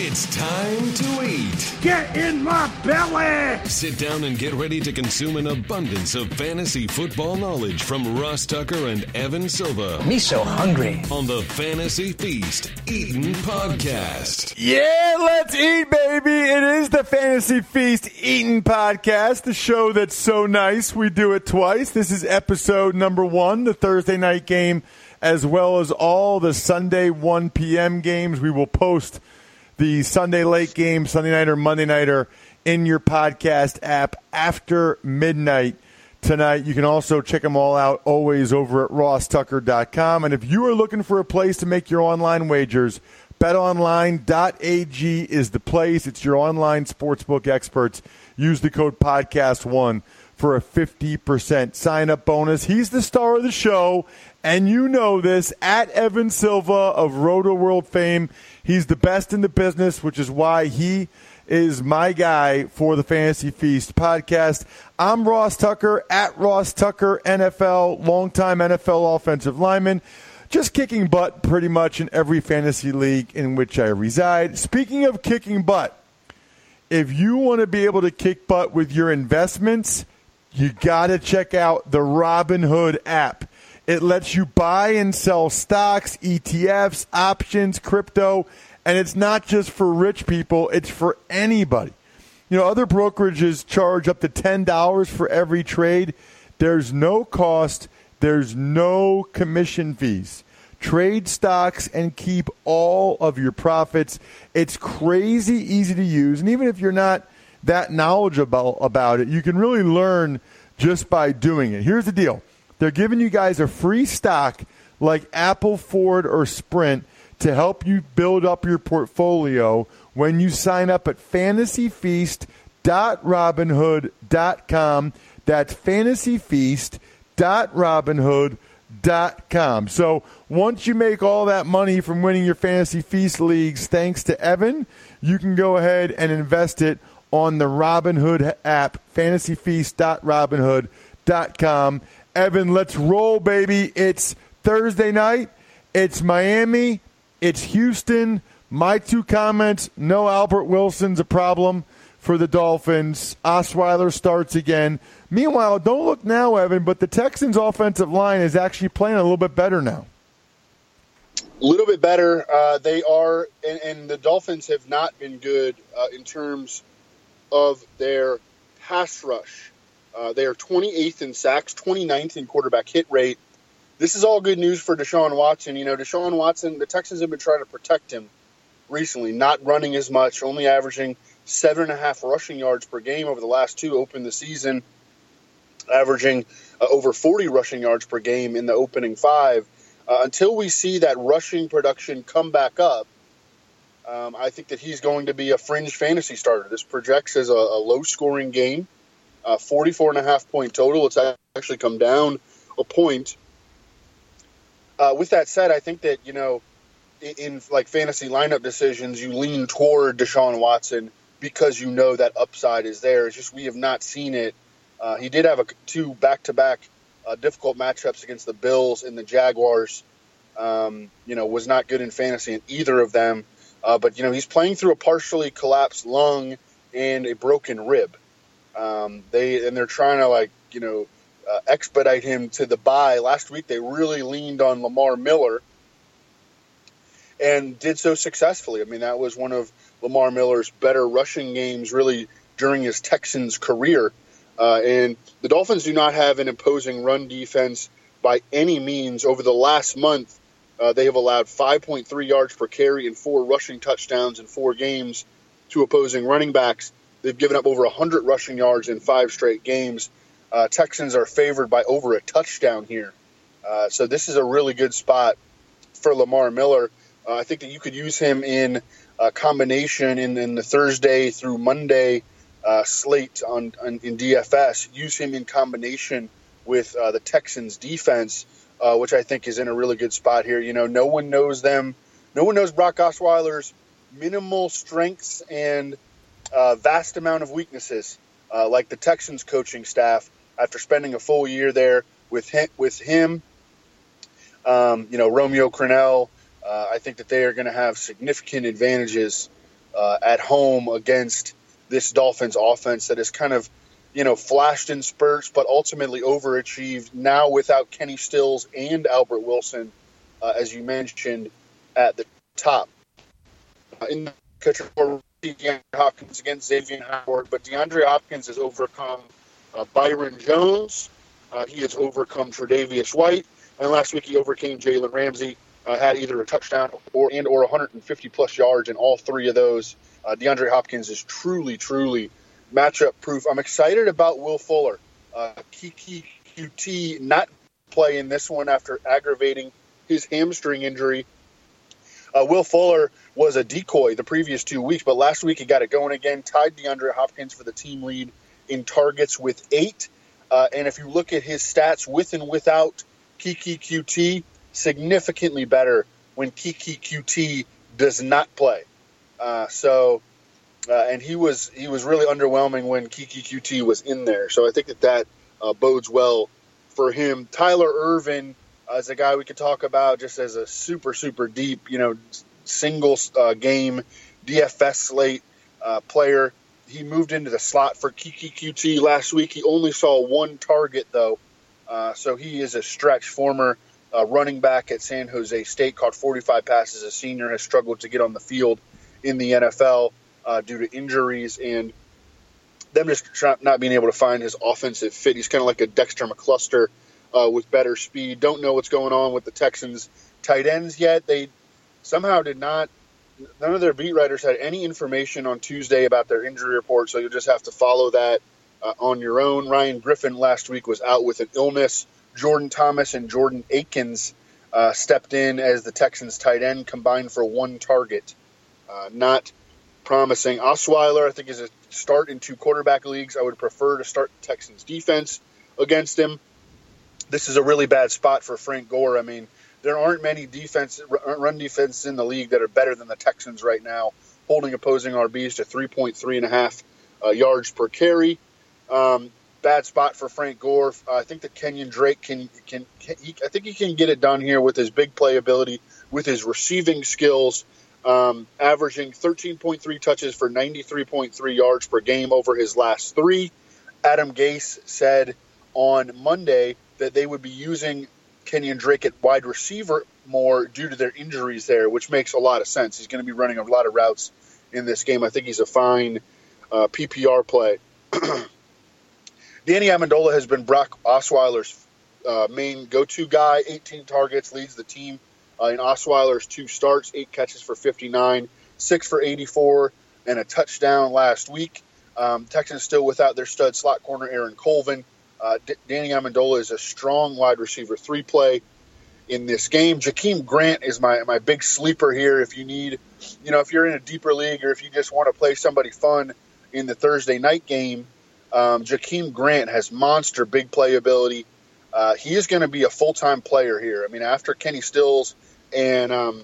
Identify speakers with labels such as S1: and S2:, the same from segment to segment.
S1: It's time to eat.
S2: Get in my belly!
S1: Sit down and get ready to consume an abundance of fantasy football knowledge from Ross Tucker and Evan Silva
S3: Me so hungry.
S1: on the Fantasy Feast Eaton Podcast.
S4: Yeah, let's eat, baby. It is the Fantasy Feast Eating Podcast, the show that's so nice. We do it twice. This is episode number one, the Thursday night game, as well as all the Sunday 1 p.m. games. We will post the Sunday late game, Sunday night or Monday nighter in your podcast app after midnight tonight. You can also check them all out always over at rosstucker.com. And if you are looking for a place to make your online wagers, betonline.ag is the place. It's your online sportsbook experts. Use the code podcast1 for a 50% sign up bonus. He's the star of the show, and you know this at Evan Silva of Rotoworld fame. He's the best in the business, which is why he is my guy for the Fantasy Feast podcast. I'm Ross Tucker at Ross Tucker NFL, longtime NFL offensive lineman, just kicking butt pretty much in every fantasy league in which I reside. Speaking of kicking butt, if you want to be able to kick butt with your investments, you got to check out the Robinhood app. It lets you buy and sell stocks, ETFs, options, crypto, and it's not just for rich people, it's for anybody. You know, other brokerages charge up to $10 for every trade. There's no cost, there's no commission fees. Trade stocks and keep all of your profits. It's crazy easy to use. And even if you're not that knowledgeable about it, you can really learn just by doing it. Here's the deal they're giving you guys a free stock like Apple, Ford, or Sprint to help you build up your portfolio when you sign up at fantasyfeast.robinhood.com. That's fantasyfeast.robinhood.com. So once you make all that money from winning your Fantasy Feast leagues, thanks to Evan, you can go ahead and invest it on the Robinhood app, fantasyfeast.robinhood.com. Evan, let's roll, baby. It's Thursday night. It's Miami. It's Houston. My two comments no Albert Wilson's a problem for the Dolphins. Osweiler starts again. Meanwhile, don't look now, Evan, but the Texans' offensive line is actually playing a little bit better now.
S5: A little bit better. Uh, they are, and, and, the Dolphins have not been good uh, in terms of their pass rush. Uh, they are 28th in sacks, 29th in quarterback hit rate. This is all good news for Deshaun Watson. You know, Deshaun Watson, the Texans have been trying to protect him recently, not running as much, only averaging seven and a half rushing yards per game over the last two open the season, averaging uh, over 40 rushing yards per game in the opening five. Uh, until we see that rushing production come back up, um, I think that he's going to be a fringe fantasy starter. This projects as a, a low scoring game, uh, 44 and a half point total. It's actually come down a point. Uh, with that said, I think that, you know, in, in, like fantasy lineup decisions, you lean toward Deshaun Watson because you know that upside is there. It's just we have not seen it. Uh, he did have a two back to back difficult matchups against the Bills and the Jaguars. Um, you know, was not good in fantasy in either of them. Uh, but you know, he's playing through a partially collapsed lung and a broken rib. Um, they and they're trying to like you know uh, expedite him to the bye. Last week they really leaned on Lamar Miller and did so successfully. I mean, that was one of Lamar Miller's better rushing games really during his Texans career. Uh, and the Dolphins do not have an imposing run defense by any means. Over the last month, uh, they have allowed 5.3 yards per carry and four rushing touchdowns in four games to opposing running backs. They've given up over 100 rushing yards in five straight games. Uh, Texans are favored by over a touchdown here. Uh, so this is a really good spot for Lamar Miller. Uh, I think that you could use him in a combination in, in the Thursday through Monday uh, slate on, on, in DFS. Use him in combination with uh, the Texans defense, uh, which I think is in a really good spot here. You know, no one knows them. No one knows Brock Osweiler's minimal strengths and uh, vast amount of weaknesses, uh, like the Texans coaching staff after spending a full year there with him. With him, um, you know, Romeo Crennel. Uh, I think that they are going to have significant advantages uh, at home against this Dolphins offense that has kind of, you know, flashed in spurts, but ultimately overachieved now without Kenny Stills and Albert Wilson, uh, as you mentioned, at the top. Uh, in the DeAndre Hopkins against Xavien Howard, but DeAndre Hopkins has overcome uh, Byron Jones. Uh, he has overcome Tre'Davious White, and last week he overcame Jalen Ramsey. Uh, had either a touchdown or and or 150 plus yards in all three of those. Uh, DeAndre Hopkins is truly, truly matchup proof. I'm excited about Will Fuller. Uh, Keke Coutee not playing this one after aggravating his hamstring injury. Uh, Will Fuller was a decoy the previous two weeks, but last week he got it going again, tied DeAndre Hopkins for the team lead in targets with eight. Uh, and if you look at his stats with and without Coutee, significantly better when Coutee does not play. Uh, so, uh, and he was he was really underwhelming when Keke Coutee was in there. So I think that that uh, bodes well for him. Tyler Ervin uh, is a guy we could talk about just as a super super deep, you know, single uh, game DFS slate uh, player. He moved into the slot for Keke Coutee last week. He only saw one target though, so he is a stretch former uh, running back at San Jose State, caught 45 passes as a senior, has struggled to get on the field in the NFL uh, due to injuries and them just not being able to find his offensive fit. He's kind of like a Dexter McCluster uh, with better speed. Don't know what's going on with the Texans tight ends yet. They somehow did not. None of their beat writers had any information on Tuesday about their injury report, so you'll just have to follow that uh, on your own. Ryan Griffin last week was out with an illness. Jordan Thomas and Jordan Akins uh, stepped in as the Texans tight end, combined for one target. Uh, not promising. Osweiler, I think, is a start in two quarterback leagues. I would prefer to start the Texans defense against him. This is a really bad spot for Frank Gore. I mean, there aren't many defense run defenses in the league that are better than the Texans right now, holding opposing RBs to 3.3 and a half uh, yards per carry. Um, bad spot for Frank Gore. Uh, I think that Kenyon Drake can can, can he, I think he can get it done here with his big play ability, with his receiving skills, um, averaging 13.3 touches for 93.3 yards per game over his last three. Adam Gase said on Monday that they would be using Kenyon Drake at wide receiver more due to their injuries there, which makes a lot of sense. He's going to be running a lot of routes in this game. I think he's a fine uh, PPR play. Danny Amendola has been Brock Osweiler's uh, main go-to guy. 18 targets, leads the team uh, in Osweiler's two starts, eight catches for 59, six for 84, and a touchdown last week. Um, Texans still without their stud slot corner Aaron Colvin. Uh, D- Danny Amendola is a strong wide receiver three play in this game. Jakeem Grant is my my big sleeper here. If you need, you know, if you're in a deeper league or if you just want to play somebody fun in the Thursday night game, um, Jakeem Grant has monster big playability. Uh, he is going to be a full time player here. I mean, after Kenny Stills and um,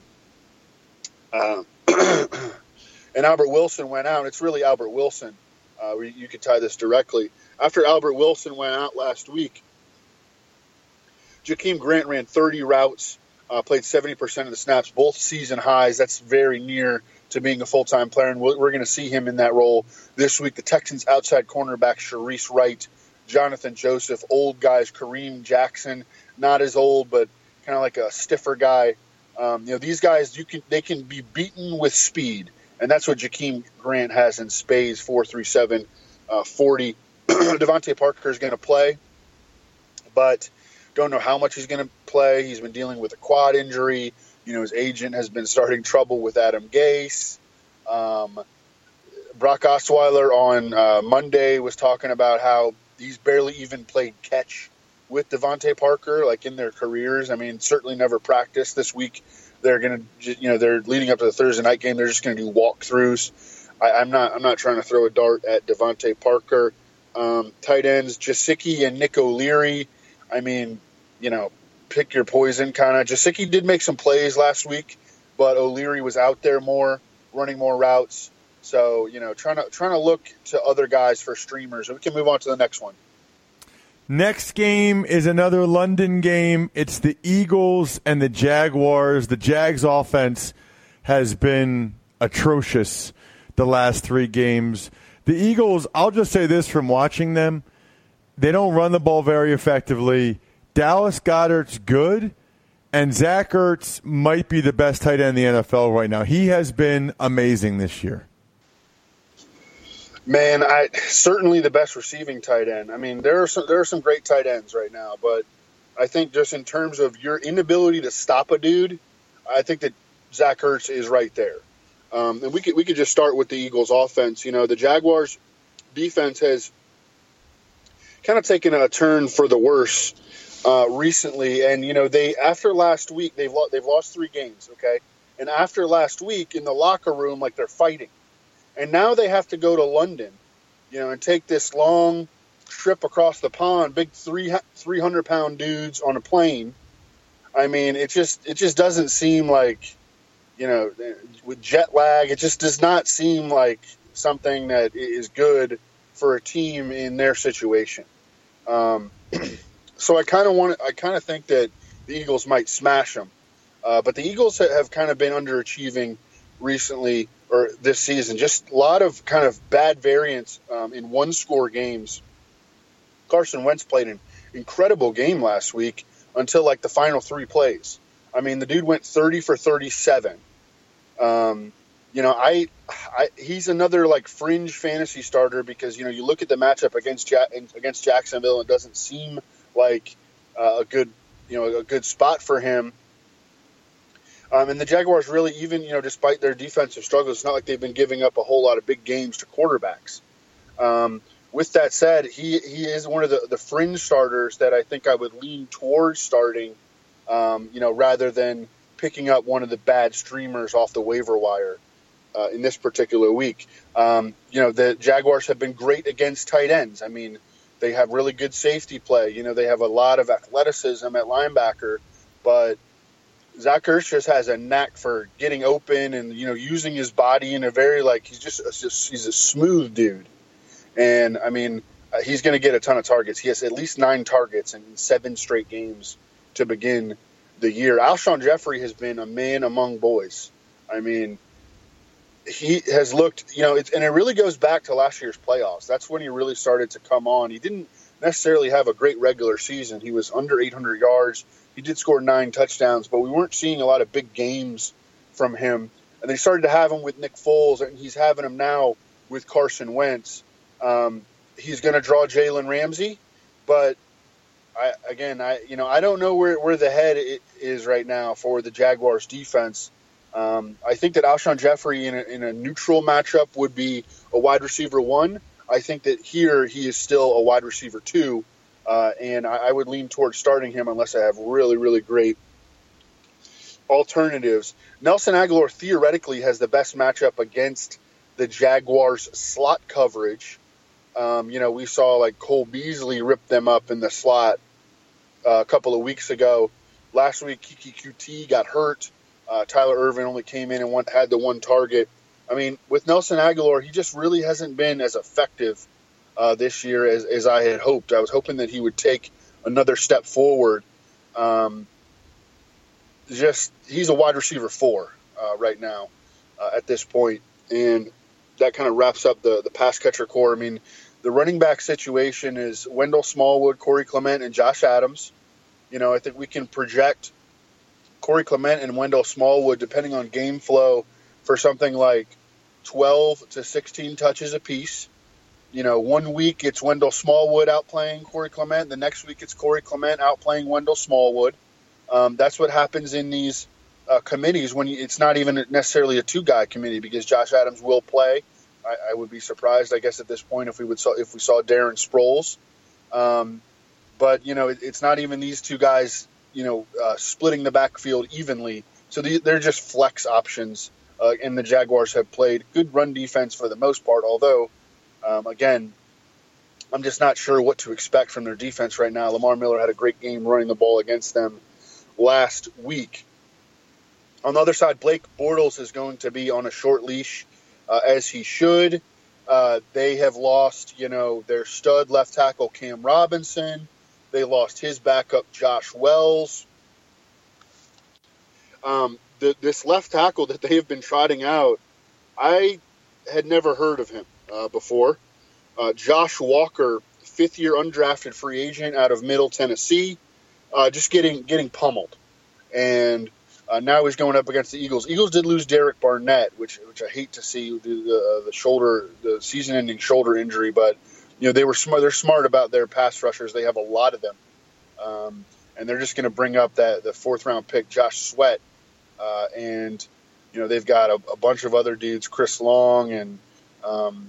S5: uh, and Albert Wilson went out, it's really Albert Wilson. Uh, you could tie this directly. After Albert Wilson went out last week, Jakeem Grant ran 30 routes, uh, played 70% of the snaps, both season highs. That's very near to being a full time player, and we're, we're going to see him in that role this week. The Texans' outside cornerback, Shareece Wright, Johnathan Joseph, old guys, Kareem Jackson, not as old, but kind of like a stiffer guy. Um, you know, these guys, you can they can be beaten with speed, and that's what Jakeem Grant has in spades, 437, uh, 40. DeVante Parker is going to play, but don't know how much he's going to play. He's been dealing with a quad injury. You know, his agent has been starting trouble with Adam Gase. Um, Brock Osweiler on uh, Monday was talking about how he's barely even played catch with DeVante Parker, like in their careers. I mean, certainly never practiced this week. They're gonna, you know, they're leading up to the Thursday night game. They're just gonna do walkthroughs. I, am not, I'm not trying to throw a dart at DeVante Parker. Um, tight ends, Gesicki and Nick O'Leary. I mean, you know, pick your poison kind of. Gesicki did make some plays last week, but O'Leary was out there more, running more routes. So you know, trying to trying to look to other guys for streamers. We can move on to the next one.
S4: Next game is another London game. It's the Eagles and the Jaguars. The Jags offense has been atrocious the last three games. The Eagles, I'll just say this from watching them, they don't run the ball very effectively. Dallas Goedert's good, and Zach Ertz might be the best tight end in the NFL right now. He has been amazing this year.
S5: Man, I certainly the best receiving tight end. I mean, there are some there are some great tight ends right now, but I think just in terms of your inability to stop a dude, I think that Zach Ertz is right there. Um, and we could we could just start with the Eagles' offense. You know, the Jaguars' defense has kind of taken a turn for the worse uh, recently, and you know they after last week they've lo- they've lost three games. Okay, and after last week in the locker room, like they're fighting, and now they have to go to London, you know, and take this long trip across the pond, big three three hundred pound dudes on a plane. I mean, it just it just doesn't seem like you know, with jet lag, it just does not seem like something that is good for a team in their situation. Um, so I kind of want, I kind of think that the Eagles might smash them, uh, but the Eagles have kind of been underachieving recently or this season. Just a lot of kind of bad variance um, in one score games. Carson Wentz played an incredible game last week until like the final three plays. I mean, the dude went 30 for 37. Um, you know, I, I, he's another like fringe fantasy starter because you know you look at the matchup against ja- against Jacksonville, it doesn't seem like uh, a good you know a good spot for him. Um, and the Jaguars really, even you know, despite their defensive struggles, it's not like they've been giving up a whole lot of big games to quarterbacks. Um, with that said, he he is one of the, the fringe starters that I think I would lean towards starting um, you know, rather than picking up one of the bad streamers off the waiver wire uh, in this particular week. Um, you know, the Jaguars have been great against tight ends. I mean, they have really good safety play. You know, they have a lot of athleticism at linebacker, but Zach Ertz just has a knack for getting open and you know using his body in a very like he's just, just he's a smooth dude, and I mean uh, he's going to get a ton of targets. He has at least nine targets in seven straight games to begin the year. Alshon Jeffery has been a man among boys. I mean, he has looked, you know, and it really goes back to last year's playoffs. That's when he really started to come on. He didn't necessarily have a great regular season. He was under 800 yards. He did score nine touchdowns, but we weren't seeing a lot of big games from him. And they started to have him with Nick Foles, and he's having him now with Carson Wentz. Um, he's going to draw Jalen Ramsey, but I, again, I you know I don't know where, where the head is right now for the Jaguars defense. Um, I think that Alshon Jeffery in a, in a neutral matchup would be a wide receiver one. I think that here he is still a wide receiver two, uh, and I, I, would lean towards starting him unless I have really really great alternatives. Nelson Agholor theoretically has the best matchup against the Jaguars slot coverage. Um, you know, we saw like Cole Beasley rip them up in the slot uh, a couple of weeks ago. Last week, Keke Coutee got hurt. Uh, Tyler Ervin only came in and one, had the one target. I mean, with Nelson Agholor, he just really hasn't been as effective uh, this year as, as I had hoped. I was hoping that he would take another step forward. Um, just he's a wide receiver four uh, right now uh, at this point, and that kind of wraps up the the pass catcher corps. I mean, the running back situation is Wendell Smallwood, Corey Clement, and Josh Adams. You know, I think we can project Corey Clement and Wendell Smallwood, depending on game flow, for something like 12 to 16 touches apiece. You know, one week it's Wendell Smallwood outplaying Corey Clement. The next week it's Corey Clement outplaying Wendell Smallwood. Um, that's what happens in these uh, committees when you, it's not even necessarily a two-guy committee because Josh Adams will play I, I, would be surprised, I guess, at this point if we would saw if we saw Darren Sproles. Um, but you know, it, it's not even these two guys, you know, uh, splitting the backfield evenly. So the, they're just flex options. Uh, and the Jaguars have played good run defense for the most part. Although, um, again, I'm just not sure what to expect from their defense right now. Lamar Miller had a great game running the ball against them last week. On the other side, Blake Bortles is going to be on a short leash uh, as he should. Uh, they have lost, you know, their stud left tackle Cam Robinson. They lost his backup Josh Wells. Um, the, this left tackle that they have been trotting out, I had never heard of him uh, before. Uh, Josh Walker, fifth year undrafted free agent out of Middle Tennessee, uh, just getting getting pummeled, and uh, now he's going up against the Eagles. Eagles did lose Derek Barnett, which which I hate to see the the shoulder the season ending shoulder injury, but you know they were smart. They're smart about their pass rushers. They have a lot of them, um, and they're just going to bring up that the fourth round pick Josh Sweat, uh, and you know they've got a, a, bunch of other dudes, Chris Long, and um,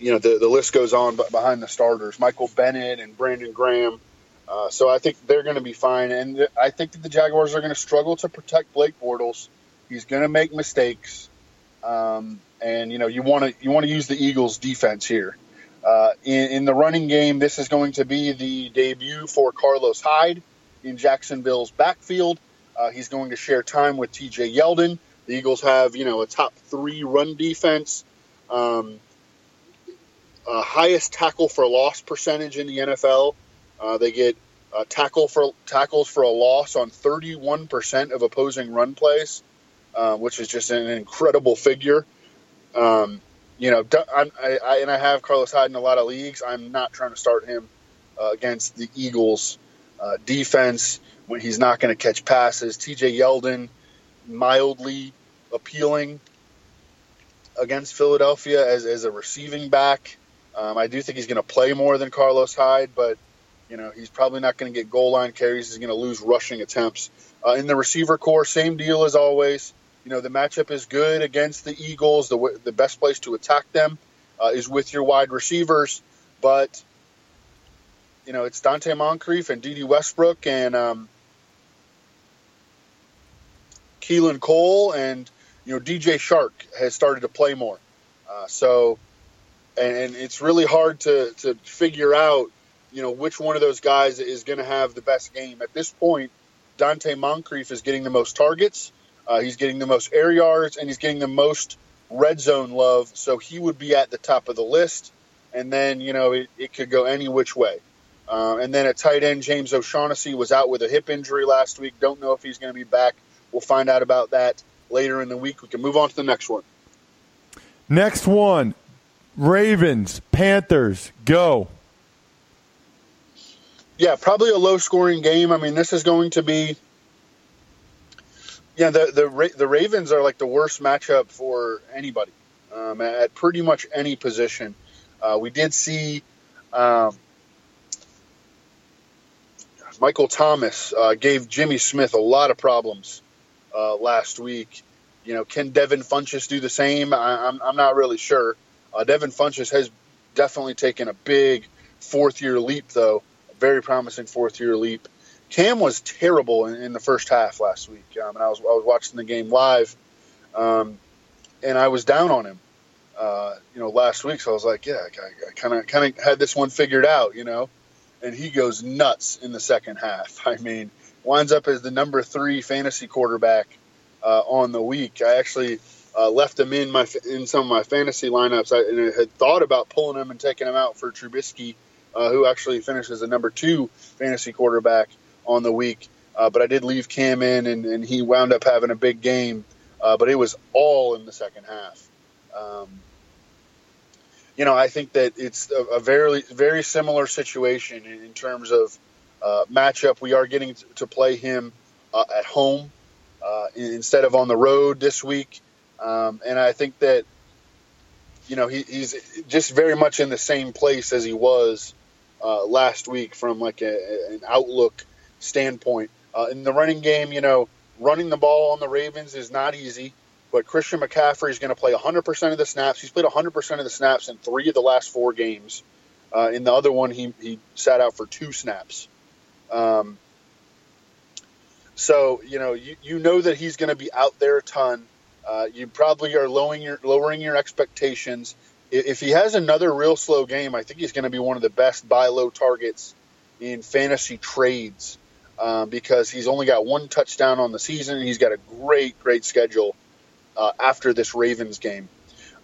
S5: you know the the list goes on. But behind the starters, Michael Bennett and Brandon Graham. Uh, so I think they're going to be fine, and I think that the Jaguars are going to struggle to protect Blake Bortles. He's going to make mistakes, um, and you know you want to you want to use the Eagles' defense here. Uh, in, in, the running game, this is going to be the debut for Carlos Hyde in Jacksonville's backfield. Uh, he's going to share time with T.J. Yeldon. The Eagles have, you know, a top three run defense, um, highest tackle for loss percentage in the NFL. Uh, they get tackle for tackles for a loss on 31% of opposing run plays, uh, which is just an incredible figure. Um, you know, I, I, and I have Carlos Hyde in a lot of leagues. I'm not trying to start him uh, against the Eagles' uh, defense when he's not going to catch passes. T.J. Yeldon, mildly appealing against Philadelphia as, as a receiving back. Um, I do think he's going to play more than Carlos Hyde, but you know he's probably not going to get goal line carries. He's going to lose rushing attempts. Uh, in the receiver corps, same deal as always. You know, the matchup is good against the Eagles. The, the best place to attack them uh, is with your wide receivers. But, you know, it's Donte Moncrief and Dede Westbrook and um, Keelan Cole and, you know, DJ Chark has started to play more. Uh, so, and, and it's really hard to, to figure out, you know, which one of those guys is going to have the best game. At this point, Donte Moncrief is getting the most targets uh, he's getting the most air yards and he's getting the most red zone love. So he would be at the top of the list. And then, you know, it, it could go any which way. Uh, and then at tight end, James O'Shaughnessy was out with a hip injury last week. Don't know if he's going to be back. We'll find out about that later in the week. We can move on to the next one.
S4: Next one Ravens, Panthers, go.
S5: Yeah, probably a low scoring game. I mean, this is going to be yeah, the the the Ravens are like the worst matchup for anybody um, at pretty much any position. Uh, we did see um, Michael Thomas uh, gave Jimmy Smith a lot of problems uh, last week. You know, can Devin Funchess do the same? I, am I'm, I'm not really sure. Uh, Devin Funchess has definitely taken a big fourth year leap, though, very promising fourth year leap. Cam was terrible in, in the first half last week, um, and I was I was watching the game live, um, and I was down on him, uh, you know, last week. So I was like, yeah, I kind of kind of had this one figured out, you know, and he goes nuts in the second half. I mean, winds up as the number three fantasy quarterback uh, on the week. I actually uh, left him in my in some of my fantasy lineups. I, and I had thought about pulling him and taking him out for Trubisky, uh, who actually finishes the number two fantasy quarterback on the week. Uh, but I did leave Cam in, and, and, he wound up having a big game. Uh, but it was all in the second half. Um, you know, I think that it's a, a very, very similar situation in, in terms of uh, matchup. We are getting to play him uh, at home instead of on the road this week. Um, and I think that, you know, he, he's just very much in the same place as he was uh, last week from like a, an outlook standpoint. Uh, in the running game, you know, running the ball on the Ravens is not easy, but Christian McCaffrey is going to play 100% of the snaps. He's played 100% of the snaps in three of the last four games. Uh, in the other one, he, he sat out for two snaps. Um, so, you know, you, you know that he's going to be out there a ton. Uh, you probably are lowering your, lowering your expectations. If he has another real slow game, I think he's going to be one of the best buy low targets in fantasy trades um, because he's only got one touchdown on the season. And he's got a great, great schedule uh, after this Ravens game.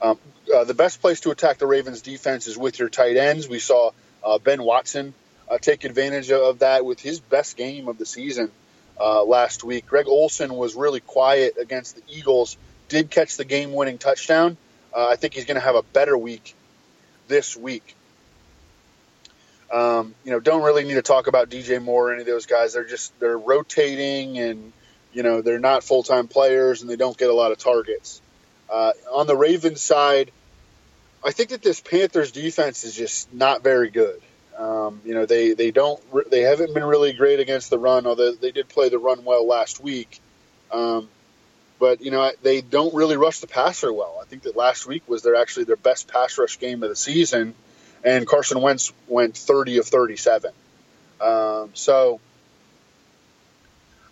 S5: Um, uh, the best place to attack the Ravens defense is with your tight ends. We saw uh, Ben Watson uh, take advantage of that with his best game of the season uh, last week. Greg Olsen was really quiet against the Eagles, did catch the game winning touchdown. Uh, I think he's going to have a better week this week. Um, you know, don't really need to talk about DJ Moore or any of those guys. They're just they're rotating and you know they're not full time players and they don't get a lot of targets. Uh, on the Ravens side, I think that this Panthers defense is just not very good. Um, you know, they they don't they haven't been really great against the run, although they did play the run well last week. Um, but you know, they don't really rush the passer well. I think that last week was their actually their best pass rush game of the season, and Carson Wentz went 30 of 37. Um, so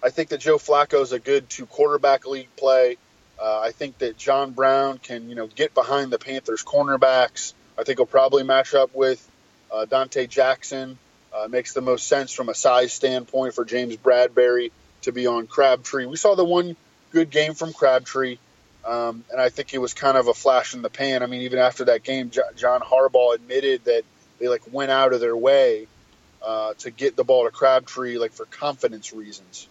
S5: I think that Joe Flacco is a good two quarterback league play. Uh, I think that John Brown can you know get behind the Panthers cornerbacks. I think he'll probably match up with uh, Donte Jackson. Uh, makes the most sense from a size standpoint for James Bradberry to be on Crabtree. We saw the one good game from Crabtree, um, and I think it was kind of a flash in the pan. I mean, even after that game, J- John Harbaugh admitted that they like went out of their way uh, to get the ball to Crabtree, like for confidence reasons.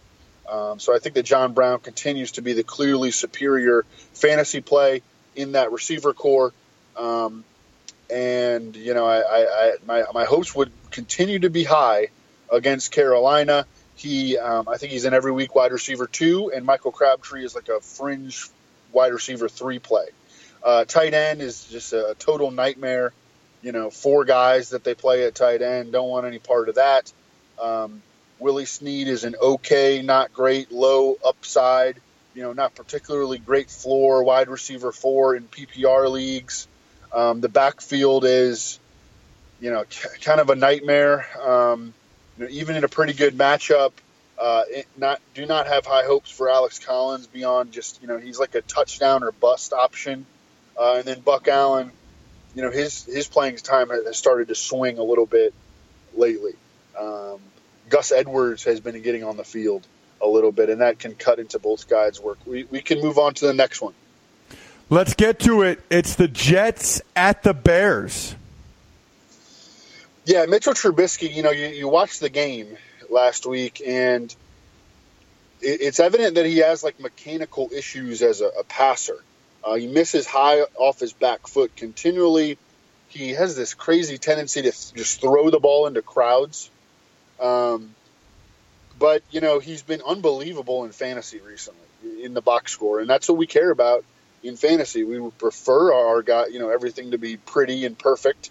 S5: Um, so I think that John Brown continues to be the clearly superior fantasy play in that receiver corps. Um, and you know, I, I, I, my my hopes would continue to be high against Carolina. He, um, I think he's in every week wide receiver two, and Michael Crabtree is like a fringe wide receiver three play. Uh, tight end is just a total nightmare. You know, four guys that they play at tight end don't want any part of that. Um, Willie Snead is an okay, not great, low upside. You know, not particularly great floor wide receiver four in PPR leagues. Um, the backfield is, you know, kind of a nightmare. Um, you know, even in a pretty good matchup, uh, not do not have high hopes for Alex Collins beyond just you know he's like a touchdown or bust option, uh, and then Buck Allen, you know his his playing time has started to swing a little bit lately. Um, Gus Edwards has been getting on the field a little bit, and that can cut into both guys' work. We we can move on to the next one.
S4: Let's get to it. It's the Jets at the Bears.
S5: Yeah, Mitchell Trubisky. You know, you, you watched the game last week, and it, it's evident that he has like mechanical issues as a, a passer. Uh, he misses high off his back foot continually. He has this crazy tendency to just throw the ball into crowds. Um, but you know, he's been unbelievable in fantasy recently in the box score, and that's what we care about in fantasy. We would prefer our guy, you know, everything to be pretty and perfect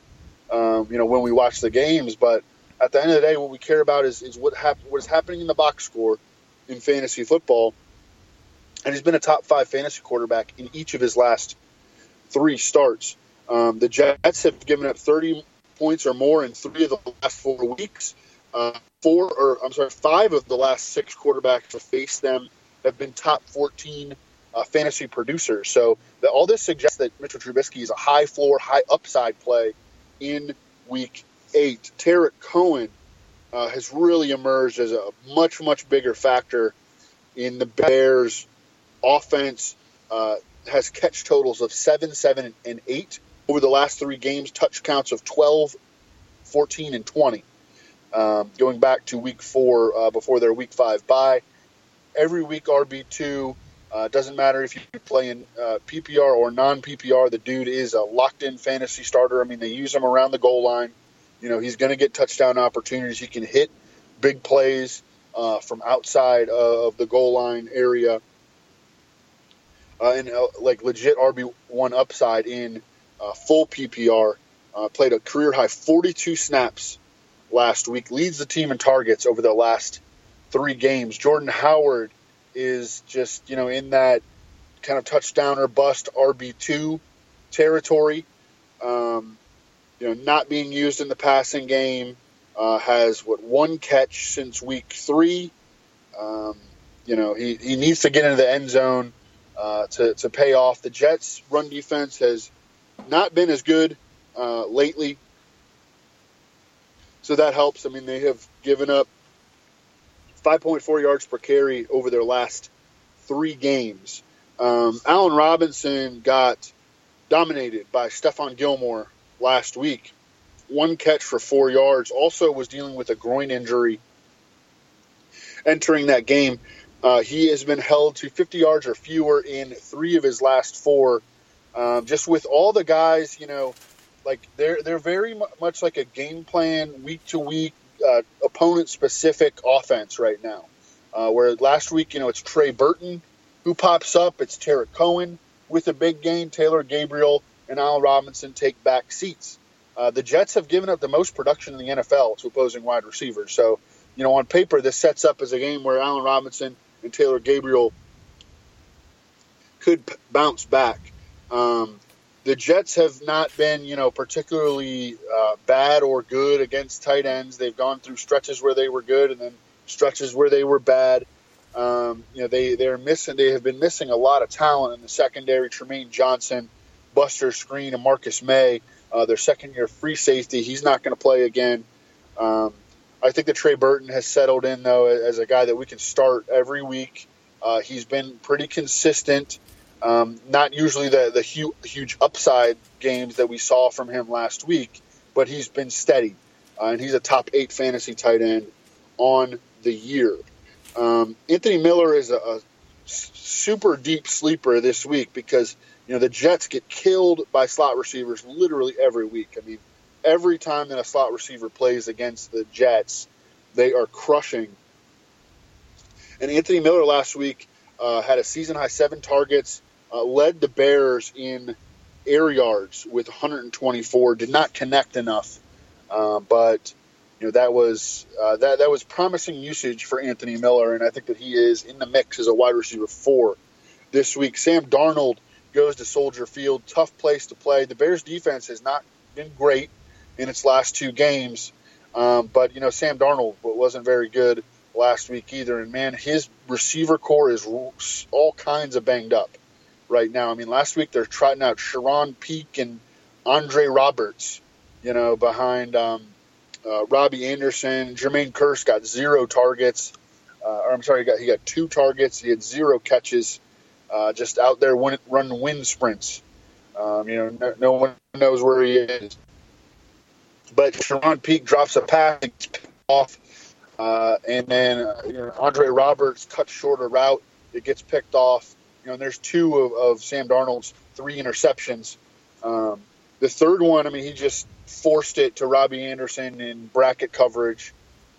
S5: um, you know, when we watch the games. But at the end of the day, what we care about is, is what, hap- what is happening in the box score in fantasy football. And he's been a top five fantasy quarterback in each of his last three starts. Um, the Jets have given up 30 points or more in three of the last four weeks. Uh, four, or I'm sorry, five of the last six quarterbacks to face them have been top 14 uh, fantasy producers. So the, all this suggests that Mitchell Trubisky is a high floor, high upside play in week eight. Tarik Cohen uh, has really emerged as a much, much bigger factor in the Bears' offense. Uh, has catch totals of 7, 7, and 8 over the last three games, touch counts of 12, 14, and 20. Um, going back to week four uh, before their week five bye. Every week, RB2 uh, doesn't matter if you play in uh, PPR or non PPR. The dude is a locked in fantasy starter. I mean, they use him around the goal line. You know, he's going to get touchdown opportunities. He can hit big plays uh, from outside of the goal line area. Uh, and uh, like legit RB one upside in uh, full PPR. played a career high 42 snaps last week. Leads the team in targets over the last three games. Jordan Howard is just you know in that kind of touchdown or bust RB two territory. Um, you know, not being used in the passing game. Uh, has what one catch since week three. Um, you know, he, he needs to get into the end zone uh, to, to pay off. The Jets' run defense has not been as good uh, lately, so that helps. I mean, they have given up 5.4 yards per carry over their last three games. Um, Allen Robinson got dominated by Stephon Gilmore last week. One catch for four yards. Also was dealing with a groin injury entering that game. Uh, he has been held to 50 yards or fewer in three of his last four Um, just with all the guys, you know, like they're they're very much like a game plan, week to week, uh, opponent specific offense right now. Uh, where last week, you know, it's Trey Burton who pops up, it's Tarik Cohen with a big game, Taylor Gabriel and Allen Robinson take back seats. Uh, the Jets have given up the most production in the NFL to opposing wide receivers. So, you know, on paper, this sets up as a game where Allen Robinson and Taylor Gabriel could p- bounce back. Um, the Jets have not been, you know, particularly uh, bad or good against tight ends. They've gone through stretches where they were good and then stretches where they were bad. Um, you know, they they're missing. They have been missing a lot of talent in the secondary. Trumaine Johnson, Buster Skrine, and Marcus Maye. Uh, their second year free safety. He's not going to play again. Um, I think that Trey Burton has settled in though as a guy that we can start every week. Uh, he's been pretty consistent. Um, not usually the the huge, huge upside games that we saw from him last week, but he's been steady, uh, and he's a top eight fantasy tight end on the year. Um, Anthony Miller is a, a super deep sleeper this week because you know the Jets get killed by slot receivers literally every week. I mean, every time that a slot receiver plays against the Jets, they are crushing. And Anthony Miller last week uh, had a season high seven targets, uh, led the Bears in air yards with 124. Did not connect enough, uh, but you know that was uh, that that was promising usage for Anthony Miller, and I think that he is in the mix as a wide receiver four this week. Sam Darnold goes to Soldier Field, tough place to play. The Bears defense has not been great in its last two games, um, but you know Sam Darnold wasn't very good last week either, and man, his receiver corps is all kinds of banged up right now. I mean, last week they're trotting out Charone Peake and Andre Roberts, you know, behind. Um, uh, Robbie Anderson, Jermaine Kearse got zero targets. Uh, or I'm sorry, he got he got two targets. He had zero catches. Uh, just out there win, running wind sprints. Um, you know, no, no, one knows where he is. But Charone Peake drops a pass off, uh, and then uh, you know, Andre Roberts cuts short a route. It gets picked off. You know, there's two of, of Sam Darnold's three interceptions. Um, the third one, I mean, he just forced it to Robbie Anderson in bracket coverage,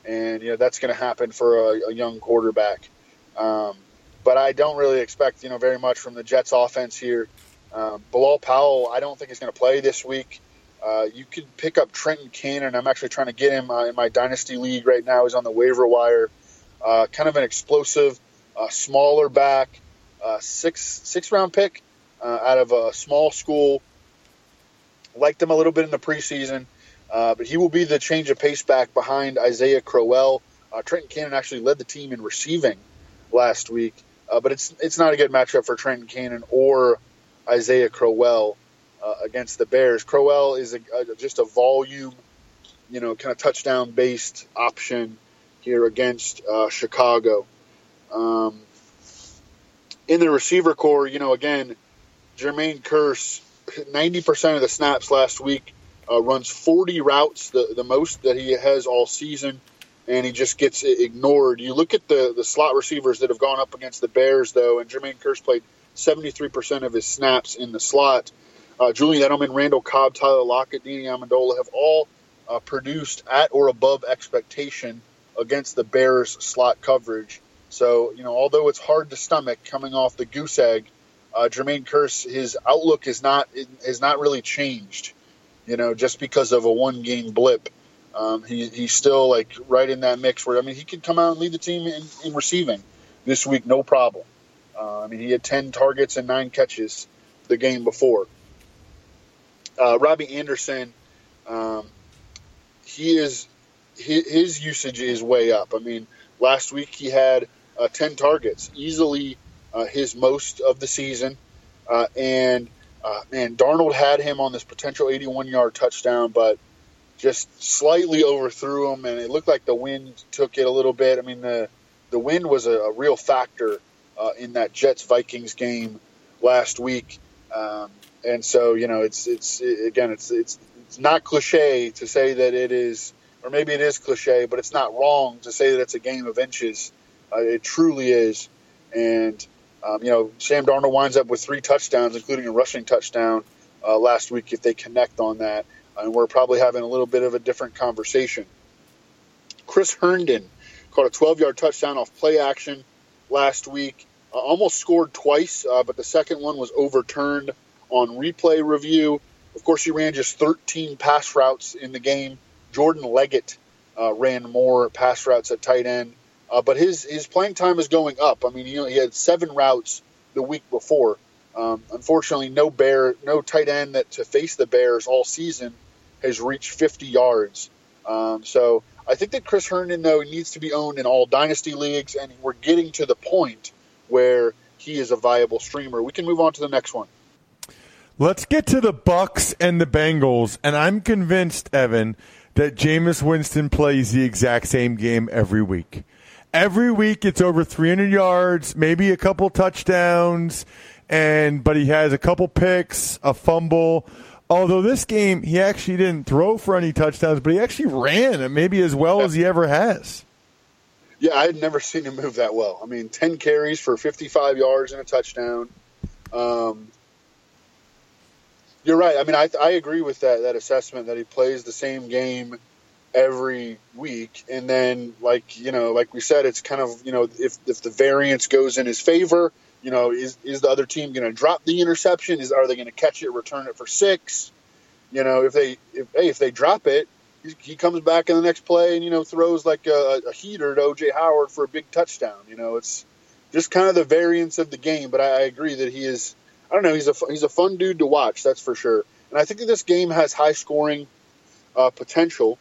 S5: and you know that's going to happen for a, a, young quarterback. Um, but I don't really expect you know very much from the Jets offense here. Um, Bilal Powell, I don't think he's going to play this week. Uh, you could pick up Trenton Cannon. I'm actually trying to get him uh, in my dynasty league right now. He's on the waiver wire. Uh, kind of an explosive, uh, smaller back, six six round pick uh, out of a small school Liked him a little bit in the preseason, uh, but he will be the change of pace back behind Isaiah Crowell. Uh, Trenton Cannon actually led the team in receiving last week, uh, but it's it's not a good matchup for Trenton Cannon or Isaiah Crowell uh, against the Bears. Crowell is a, a, just a volume, you know, kind of touchdown based option here against Chicago. Um, in the receiver corps, you know, again, Jermaine Kearse 90% of the snaps last week, uh, runs 40 routes, the, the most that he has all season, and he just gets ignored. You look at the, the slot receivers that have gone up against the Bears, though, and Jermaine Kearse played 73% of his snaps in the slot. Uh, Julian Edelman, Randall Cobb, Tyler Lockett, Danny Amendola have all uh, produced at or above expectation against the Bears slot coverage. So, you know, although it's hard to stomach coming off the goose egg, uh, Jermaine Kearse, his outlook is not has not really changed. You know, just because of a one game blip, um, he, he's still like right in that mix. Where I mean, he could come out and lead the team in, in receiving this week, no problem. Uh, I mean, he had ten targets and nine catches the game before. Uh, Robbie Anderson, um, he is his, his usage is way up. I mean, last week he had uh, ten targets, easily uh, his most of the season. Uh, and uh, man, Darnold had him on this potential 81 yard touchdown, but just slightly overthrew him, and it looked like the wind took it a little bit. I mean, the the wind was a, a real factor uh, in that Jets Vikings game last week, um, and so you know, it's it's it, again, it's it's it's not cliche to say that it is, or maybe it is cliche, but it's not wrong to say that it's a game of inches. Uh, it truly is, and Um, you know, Sam Darnold winds up with three touchdowns, including a rushing touchdown uh, last week if they connect on that. And we're probably having a little bit of a different conversation. Chris Herndon caught a 12 yard touchdown off play action last week. Uh, almost scored twice, uh, but the second one was overturned on replay review. Of course, he ran just 13 pass routes in the game. Jordan Leggett uh, ran more pass routes at tight end, uh, but his his playing time is going up. I mean, you know, he had seven routes the week before. Um, unfortunately, no bear, no tight end that to face the Bears all season has reached 50 yards. Um, so I think that Chris Herndon though needs to be owned in all dynasty leagues, and we're getting to the point where he is a viable streamer. We can move on to the next one.
S4: Let's get to the Bucks and the Bengals, and I'm convinced, Evan, that Jameis Winston plays the exact same game every week. Every week it's over 300 yards, maybe a couple touchdowns, and but he has a couple picks, a fumble. Although this game he actually didn't throw for any touchdowns, but he actually ran maybe as well as he ever has.
S5: Yeah, I had never seen him move that well. I mean, 10 carries for 55 yards and a touchdown. Um, you're right. I mean, I, I agree with that that assessment that he plays the same game every week, and then like you know, like we said, it's kind of you know if if the variance goes in his favor, you know, is is the other team going to drop the interception? Is are they going to catch it, return it for six? You know, if they if hey if they drop it, he, comes back in the next play and you know throws like a, a heater to OJ Howard for a big touchdown. You know, it's just kind of the variance of the game. But I, I agree that he is I don't know. He's a he's a fun dude to watch. That's for sure. And I think that this game has high scoring uh, potential.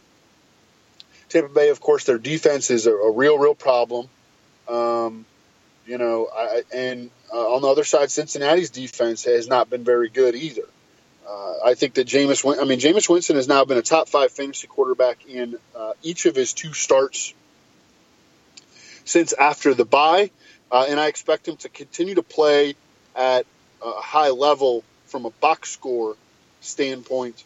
S5: Tampa Bay, of course, their defense is a, a real, real problem. Um, you know, I, and uh, on the other side, Cincinnati's defense has not been very good either. Uh, I think that Jameis, I mean, Jameis Winston has now been a top five fantasy quarterback in uh, each of his two starts since after the bye, uh, and I expect him to continue to play at a high level from a box score standpoint.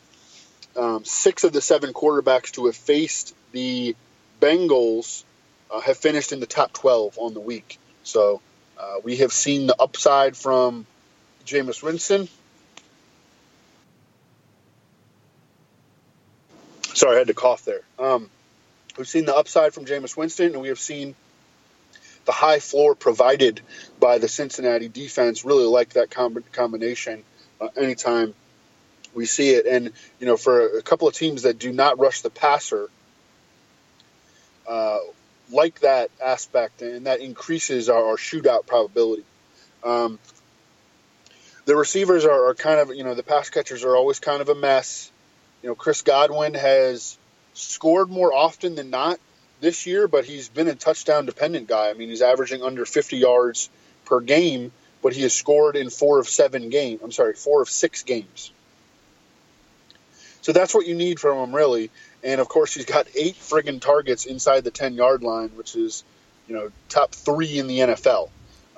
S5: Um, six of the seven quarterbacks to have faced the Bengals uh, have finished in the top 12 on the week. So uh, we have seen the upside from Jameis Winston. Sorry, I had to cough there. Um, we've seen the upside from Jameis Winston, and we have seen the high floor provided by the Cincinnati defense. Really like that com- combination uh, anytime we see it. And, you know, for a couple of teams that do not rush the passer, uh, like that aspect, and that increases our, our shootout probability. Um, the receivers are, are, kind of, you know, the pass catchers are always kind of a mess. You know, Chris Godwin has scored more often than not this year, but he's been a touchdown dependent guy. I mean, he's averaging under 50 yards per game, but he has scored in four of seven games. I'm sorry, four of six games. So that's what you need from him, really. And of course, he's got eight friggin' targets inside the 10 yard line, which is, you know, top three in the NFL.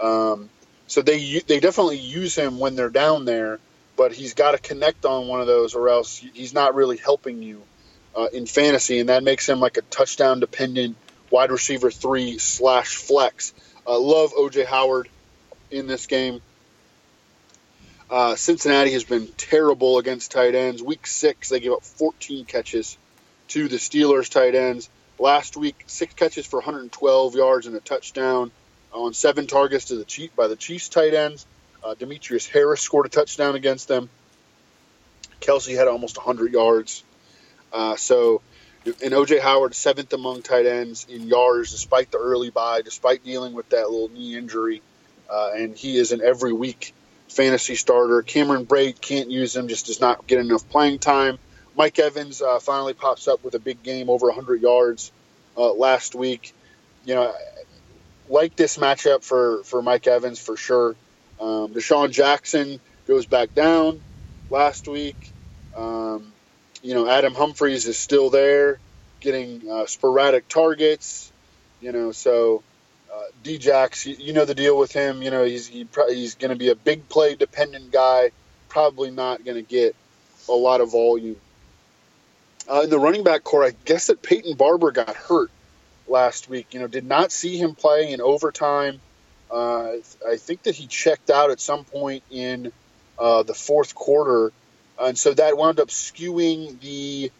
S5: Um, so they they definitely use him when they're down there, but he's got to connect on one of those, or else he's not really helping you uh, in fantasy, and that makes him like a touchdown dependent wide receiver three slash flex. Uh, love OJ Howard in this game. Uh, Cincinnati has been terrible against tight ends. Week six, they gave up 14 catches to the Steelers tight ends. Last week, six catches for 112 yards and a touchdown on seven targets to the Chief by the Chiefs tight ends. Uh, Demetrius Harris scored a touchdown against them. Kelce had almost 100 yards. Uh, so, and OJ Howard seventh among tight ends in yards, despite the early bye, despite dealing with that little knee injury, uh, and he is an every week fantasy starter. Cameron Brate can't use him; just does not get enough playing time. Mike Evans uh, finally pops up with a big game, over 100 yards uh, last week. You know, like this matchup for for Mike Evans for sure. Um, DeSean Jackson goes back down last week. Um, you know, Adam Humphries is still there, getting uh, sporadic targets. You know, so uh, Djax, you, you, know the deal with him. You know, he's he, he's going to be a big play dependent guy. Probably not going to get a lot of volume. Uh, in the running back corps, I guess that Peyton Barber got hurt last week. You know, did not see him play in overtime Uh, I think that he checked out at some point in uh, the fourth quarter, and so that wound up skewing the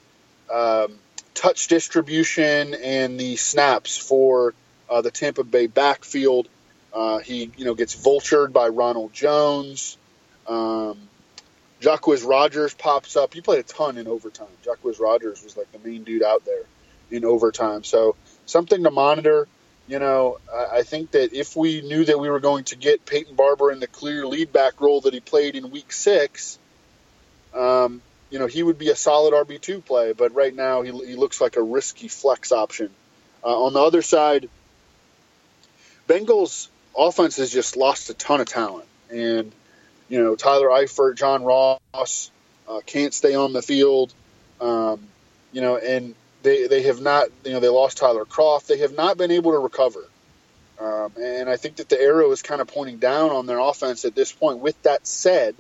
S5: um, touch distribution and the snaps for uh, the Tampa Bay backfield. Uh, he, you know, gets vultured by Ronald Jones. Um, Jacquizz Rogers pops up. He played a ton in overtime. Jacquizz Rogers was like the main dude out there in overtime. So something to monitor. You know, I, think that if we knew that we were going to get Peyton Barber in the clear lead back role that he played in Week Six, um, you know, he would be a solid RB two play. But right now, he, he looks like a risky flex option. Uh, on the other side, Bengals offense has just lost a ton of talent, and you know Tyler Eifert, John Ross uh, can't stay on the field. Um, you know, and they they have not. You know, they lost Tyler Kroft. They have not been able to recover. Um, and I think that the arrow is kind of pointing down on their offense at this point. With that said,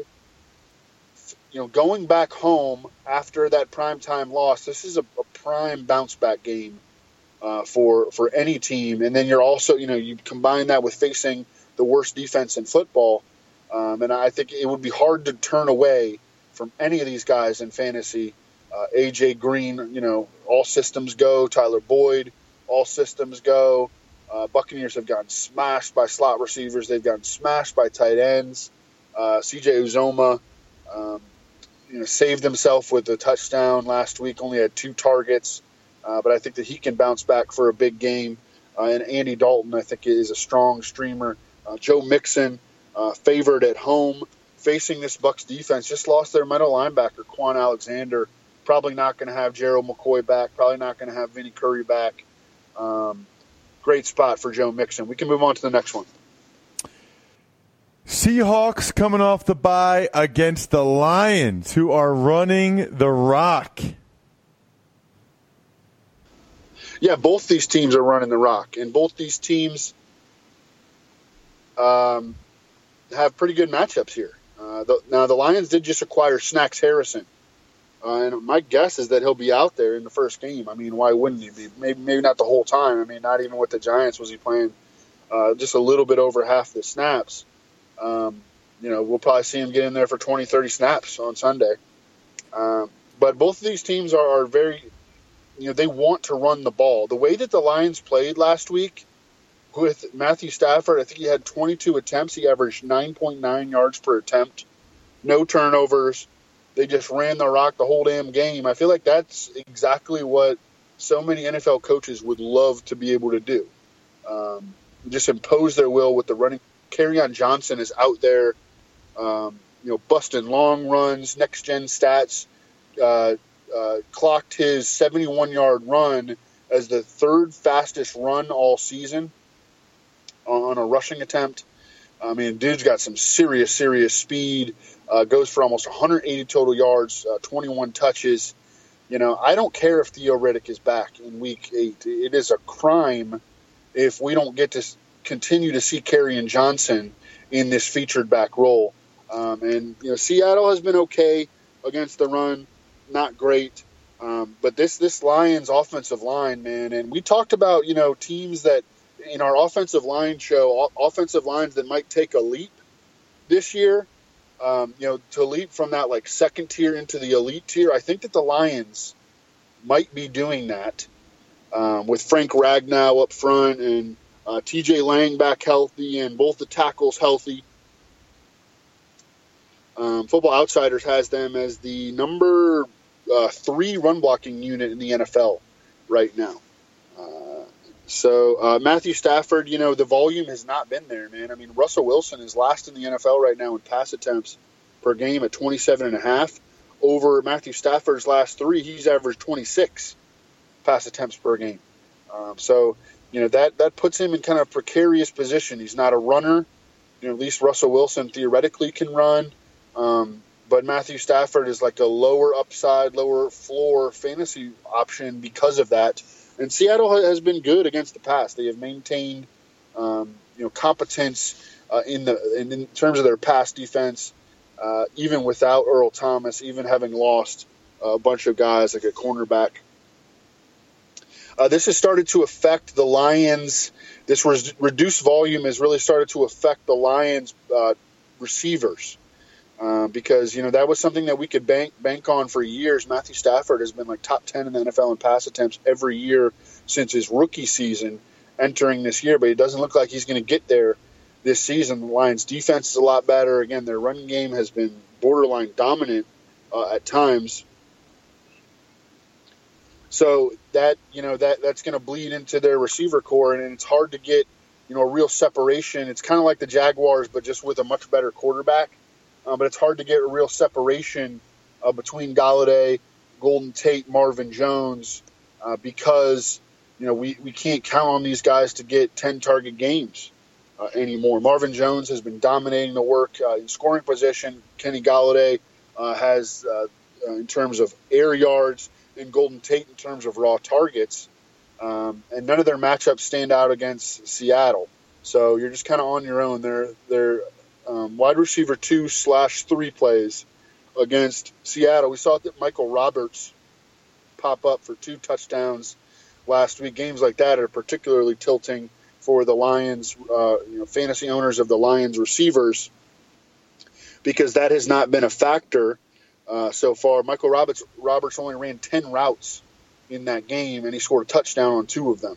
S5: you know, going back home after that primetime loss, this is a, a prime bounce back game uh, for for any team. And then you're also, you know, you combine that with facing the worst defense in football, um, and I think it would be hard to turn away from any of these guys in fantasy. Uh, AJ Green, you know, all systems go. Tyler Boyd, all systems go. Uh, Buccaneers have gotten smashed by slot receivers. They've gotten smashed by tight ends. Uh, CJ Uzomah, um, you know, saved himself with a touchdown last week. Only had two targets, uh, but I think that he can bounce back for a big game. Uh, and Andy Dalton, I think, is a strong streamer. Uh, Joe Mixon, uh, favored at home, facing this Bucks defense, just lost their middle linebacker Kwon Alexander. Probably not going to have Gerald McCoy back. Probably not going to have Vinny Curry back. Um, great spot for Joe Mixon. We can move on to the next one.
S4: Seahawks coming off the bye against the Lions, who are running the rock.
S5: Yeah, both these teams are running the rock, and both these teams um, have pretty good matchups here. Uh, the, now, the Lions did just acquire Snacks Harrison, uh, and my guess is that he'll be out there in the first game. I mean, why wouldn't he be? Maybe, maybe not the whole time. I mean, not even with the Giants was he playing uh, just a little bit over half the snaps. Um, you know, we'll probably see him get in there for 20, 30 snaps on Sunday. Um, but both of these teams are, are very, you know, they want to run the ball. The way that the Lions played last week with Matthew Stafford, I think he had 22 attempts. He averaged 9.9 yards per attempt, no turnovers. They just ran the rock the whole damn game. I feel like that's exactly what so many NFL coaches would love to be able to do. Um, just impose their will with the running. Kerryon Johnson is out there, um, you know, busting long runs, next gen stats. Uh, uh, clocked his 71 yard run as the third fastest run all season on a rushing attempt. I mean, dude's got some serious, serious speed. Uh, goes for almost 180 total yards, uh, 21 touches. You know, I don't care if Theo Riddick is back in Week Eight. It is a crime if we don't get to continue to see Kerryon Johnson in this featured back role. Um, and you know, Seattle has been okay against the run, not great. Um, but this this Lions offensive line, man, and we talked about you know teams that in our offensive line show, offensive lines that might take a leap this year, um, you know, to leap from that like second tier into the elite tier. I think that the Lions might be doing that um, with Frank Ragnow up front and uh, T.J. Lang back healthy and both the tackles healthy. Um, Football Outsiders has them as the number uh, three run blocking unit in the NFL right now. So uh, Matthew Stafford, you know, the volume has not been there, man. I mean, Russell Wilson is last in the NFL right now in pass attempts per game at 27 and a half. Over Matthew Stafford's last three, he's averaged 26 pass attempts per game. Um, so, you know, that, that puts him in kind of precarious position. He's not a runner. You know, at least Russell Wilson theoretically can run. Um, but Matthew Stafford is like a lower upside, lower floor fantasy option because of that and Seattle has been good against the pass. They have maintained, um, you know, competence uh, in the in, in, terms of their pass defense, uh, even without Earl Thomas, even having lost a bunch of guys like a cornerback. Uh, this has started to affect the Lions. This res- reduced volume has really started to affect the Lions uh, receivers. Uh, because you know that was something that we could bank bank on for years. Matthew Stafford has been like top ten in the NFL in pass attempts every year since his rookie season, entering this year. But it doesn't look like he's going to get there this season. The Lions' defense is a lot better. Again, their running game has been borderline dominant uh, at times. So that you know that that's going to bleed into their receiver corps, and it's hard to get you know a real separation. It's kind of like the Jaguars, but just with a much better quarterback. Uh, but it's hard to get a real separation uh, between Golladay, Golden Tate, Marvin Jones, uh, because you know we, we can't count on these guys to get 10 target games uh, anymore. Marvin Jones has been dominating the work uh, in scoring position. Kenny Golladay uh, has, in terms of air yards, and Golden Tate in terms of raw targets. Um, and none of their matchups stand out against Seattle. So you're just kind of on your own. They're they're um, wide receiver two slash three plays against Seattle. We saw that Michael Roberts pop up for two touchdowns last week. Games like that are particularly tilting for the Lions, uh, you know, fantasy owners of the Lions receivers, because that has not been a factor uh, so far. Michael Roberts Roberts only ran ten routes in that game, and he scored a touchdown on two of them.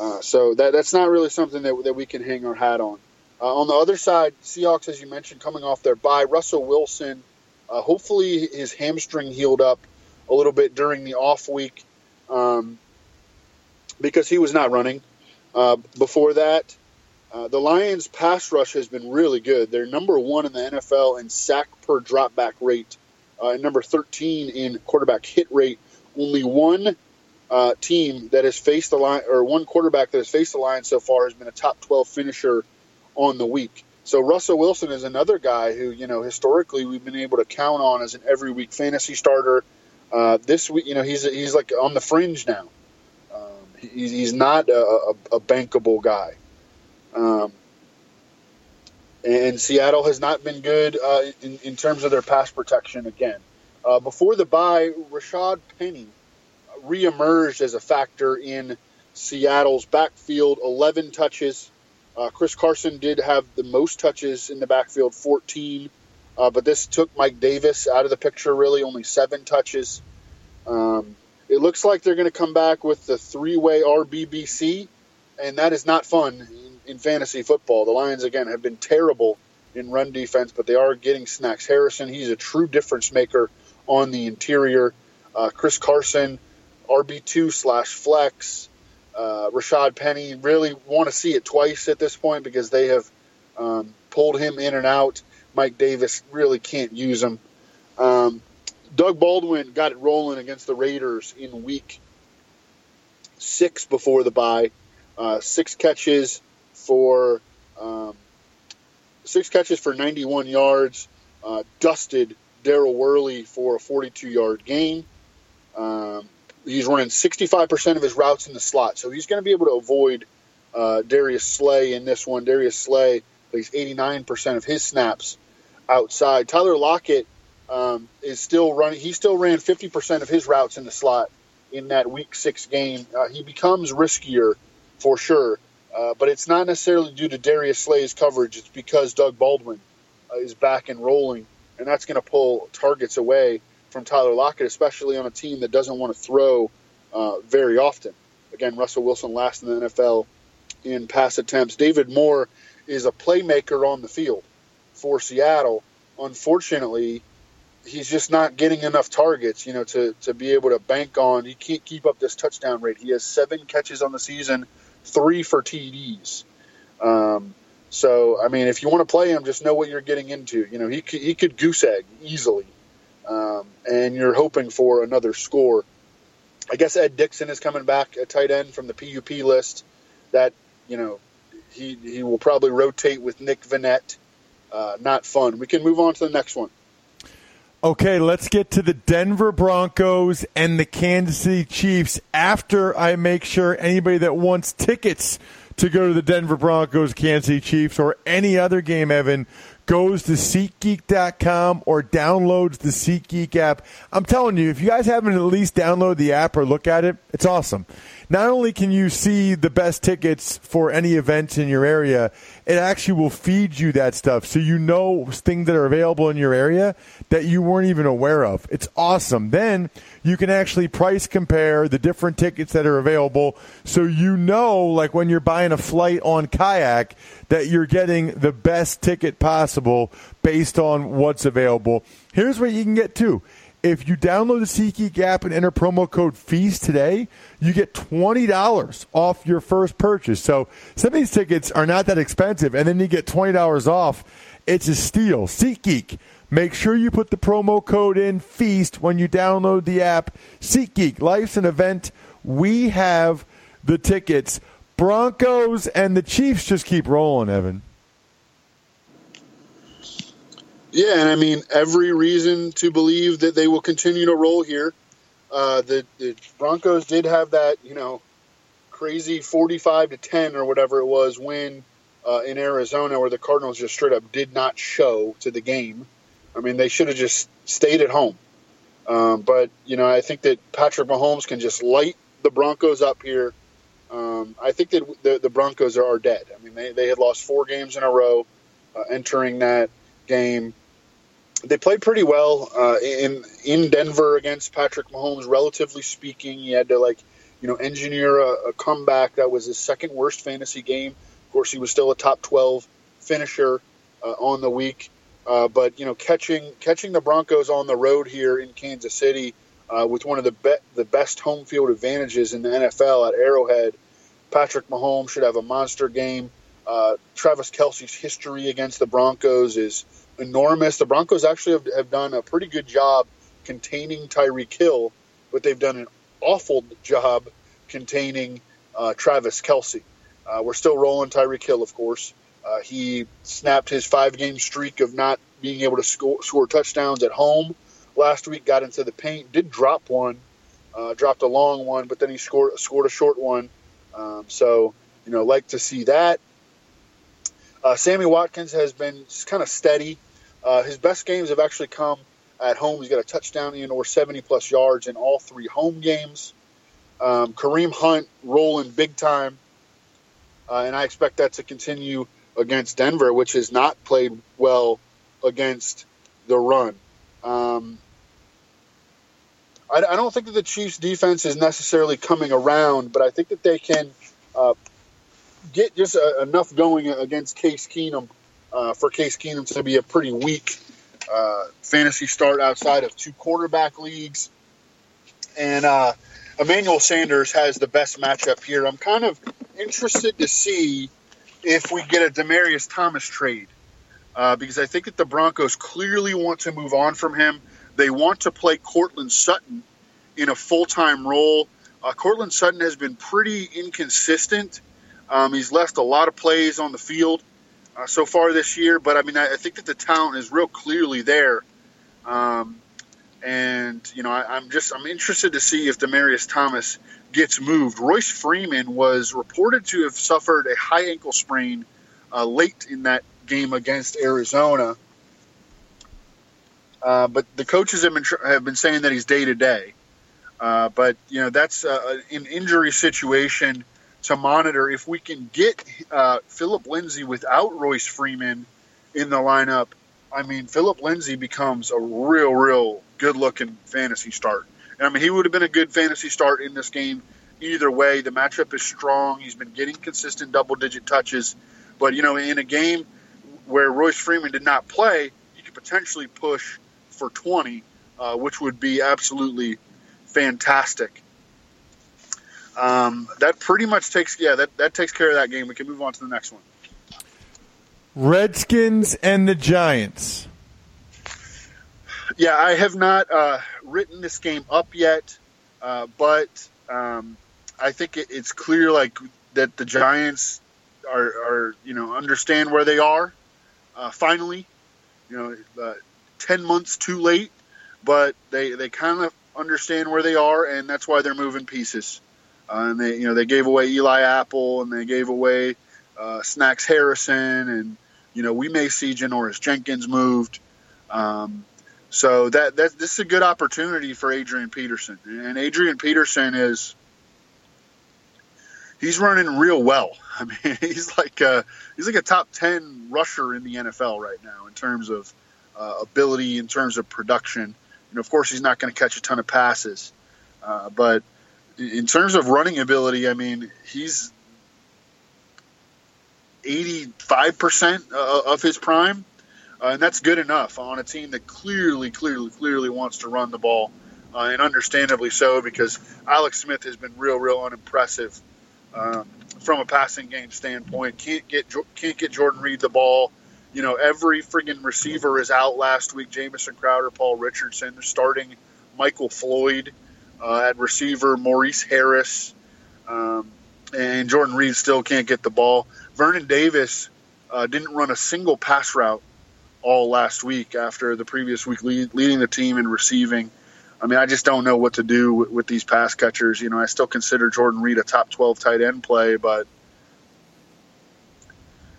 S5: Uh, so that that's not really something that, that we can hang our hat on. Uh, on the other side, Seahawks, as you mentioned, coming off their bye, Russell Wilson, uh, hopefully his hamstring healed up a little bit during the off week um, because he was not running. Uh, before that, uh, the Lions' pass rush has been really good. They're number one in the NFL in sack per dropback rate, uh, and number 13 in quarterback hit rate. Only one uh, team that has faced the line, or one quarterback that has faced the Lions so far has been a top 12 finisher on the week. So Russell Wilson is another guy who, you know, historically we've been able to count on as an every week fantasy starter. Uh, this week, you know, he's he's like on the fringe now. Um, he, he's not a, a, a bankable guy. Um, and Seattle has not been good uh, in, in, terms of their pass protection again. Uh, before the bye, Rashad Penny reemerged as a factor in Seattle's backfield, 11 touches, uh, Chris Carson did have the most touches in the backfield, 14, uh, but this took Mike Davis out of the picture, really, only seven touches. Um, it looks like they're going to come back with the three way RBBC, and that is not fun in, in, fantasy football. The Lions, again, have been terrible in run defense, but they are getting Snacks Harrison. He's a true difference maker on the interior. Uh, Chris Carson, RB2 slash flex uh, Rashad Penny. Really want to see it twice at this point because they have um, pulled him in and out. Mike Davis really can't use him. Um, Doug Baldwin got it rolling against the Raiders in week six before the bye. Uh, six catches for um, six catches for 91 yards. Uh, dusted Daryl Worley for a 42 yard gain. Um, he's running 65% of his routes in the slot, so he's going to be able to avoid uh, Darius Slay in this one. Darius Slay plays 89% of his snaps outside. Tyler Lockett um, is still running. He still ran 50% of his routes in the slot in that Week Six game. Uh, he becomes riskier for sure, uh, but it's not necessarily due to Darius Slay's coverage. It's because Doug Baldwin uh, is back and rolling, and that's going to pull targets away from Tyler Lockett, especially on a team that doesn't want to throw uh, very often. Again, Russell Wilson last in the NFL in pass attempts. David Moore is a playmaker on the field for Seattle. Unfortunately, he's just not getting enough targets, you know, to, to be able to bank on. He can't keep up this touchdown rate. He has seven catches on the season, three for TDs. Um, so, I mean, if you want to play him, just know what you're getting into. You know, he he could goose egg easily um, and you're hoping for another score. I guess Ed Dickson is coming back at tight end from the PUP list. That you know he he will probably rotate with Nick Vannett. Uh, not fun. We can move on to the next one.
S4: Okay, let's get to the Denver Broncos and the Kansas City Chiefs after I make sure anybody that wants tickets to go to the Denver Broncos, Kansas City Chiefs, or any other game, Evan, goes to SeatGeek.com or downloads the SeatGeek app. I'm telling you, if you guys haven't at least downloaded the app or look at it, it's awesome. Not only can you see the best tickets for any events in your area, it actually will feed you that stuff so you know things that are available in your area that you weren't even aware of. It's awesome. Then you can actually price compare the different tickets that are available so you know, like when you're buying a flight on kayak, that you're getting the best ticket possible based on what's available. Here's what you can get too. If you download the SeatGeek app and enter promo code FEAST today, you get $20 off your first purchase. So some of these tickets are not that expensive, and then you get $20 off. It's a steal. SeatGeek. Make sure you put the promo code in FEAST when you download the app. SeatGeek, life's an event. We have the tickets. Broncos and the Chiefs just keep rolling, Evan.
S5: Yeah, and I mean every reason to believe that they will continue to roll here. Uh, the, the Broncos did have that, you know, crazy forty-five to ten or whatever it was win uh, in Arizona, where the Cardinals just straight up did not show to the game. I mean, they should have just stayed at home. Um, but you know, I think that Patrick Mahomes can just light the Broncos up here. Um, I think that the, the Broncos are, dead. I mean, they, they had lost four games in a row uh, entering that game. They played pretty well uh, in in Denver against Patrick Mahomes. Relatively speaking, he had to like you know engineer a, a comeback that was his second worst fantasy game. Of course, he was still a top twelve finisher uh, on the week. Uh, but you know, catching catching the Broncos on the road here in Kansas City uh, with one of the be- the best home field advantages in the NFL at Arrowhead, Patrick Mahomes should have a monster game. Uh, Travis Kelce's history against the Broncos is enormous. The Broncos actually have, have done a pretty good job containing Tyreek Hill, but they've done an awful job containing uh, Travis Kelsey. Uh, we're still rolling Tyreek Hill, of course. Uh, he snapped his five game streak of not being able to score, score, touchdowns at home last week, got into the paint, did drop one, uh, dropped a long one, but then he scored, scored a short one. Um, so, you know, like to see that. Uh, Sammy Watkins has been kind of steady. Uh, his best games have actually come at home. He's got a touchdown in or 70 plus yards in all three home games. Um, Kareem Hunt rolling big time, uh, and I expect that to continue against Denver, which has not played well against the run. Um, I, I, don't think that the Chiefs' defense is necessarily coming around, but I think that they can uh, get just enough going against Case Keenum uh, for Case Keenum to be a pretty weak uh, fantasy start outside of two quarterback leagues. And uh, Emmanuel Sanders has the best matchup here. I'm kind of interested to see if we get a Demaryius Thomas trade, uh, because I think that the Broncos clearly want to move on from him. They want to play Courtland Sutton in a full time role. Uh, Courtland Sutton has been pretty inconsistent. Um, he's left a lot of plays on the field uh, so far this year, but I mean, I, I, think that the talent is real clearly there. Um, and you know, I, am just I'm interested to see if Demaryius Thomas gets moved. Royce Freeman was reported to have suffered a high ankle sprain uh, late in that game against Arizona. Uh, but the coaches have been have been saying that he's day to day. But you know that's uh, an injury situation to monitor. If we can get uh, Phillip Lindsay without Royce Freeman in the lineup, I mean Phillip Lindsay becomes a real, real good looking fantasy start. And I mean, he would have been a good fantasy start in this game either way. The matchup is strong. He's been getting consistent double digit touches. But, you know, in a game where Royce Freeman did not play, you could potentially push for 20, uh, which would be absolutely fantastic. Um, that pretty much takes, yeah, that, that takes care of that game. We can move on to the next one.
S4: Redskins and the Giants.
S5: Yeah, I have not uh, written this game up yet, uh, but um, I think it, it's clear like that the Giants are, are you know understand where they are. Uh, finally, you know, uh, ten months too late, but they they kind of understand where they are, and that's why they're moving pieces. Uh, and they you know they gave away Eli Apple and they gave away uh, Snacks Harrison and You know, we may see Janoris Jenkins moved. Um, so that, that this is a good opportunity for Adrian Peterson. And Adrian Peterson is he's running real well. I mean, he's like a, he's like a top ten rusher in the NFL right now in terms of uh, ability, in terms of production. And of course, he's not going to catch a ton of passes, uh, but in terms of running ability, I mean, he's 85% uh, of his prime. Uh, and that's good enough on a team that clearly, clearly, clearly wants to run the ball, uh, and understandably so because Alex Smith has been real, real unimpressive um, from a passing game standpoint. Can't get can't get Jordan Reed the ball. You know, every friggin' receiver is out last week. Jamison Crowder, Paul Richardson. Starting Michael Floyd uh, at receiver, Maurice Harris, um, and Jordan Reed still can't get the ball. Vernon Davis uh, didn't run a single pass route all last week after the previous week lead, leading the team in receiving. I mean, I just don't know what to do with, with, these pass catchers. You know, I still consider Jordan Reed a top 12 tight end play, but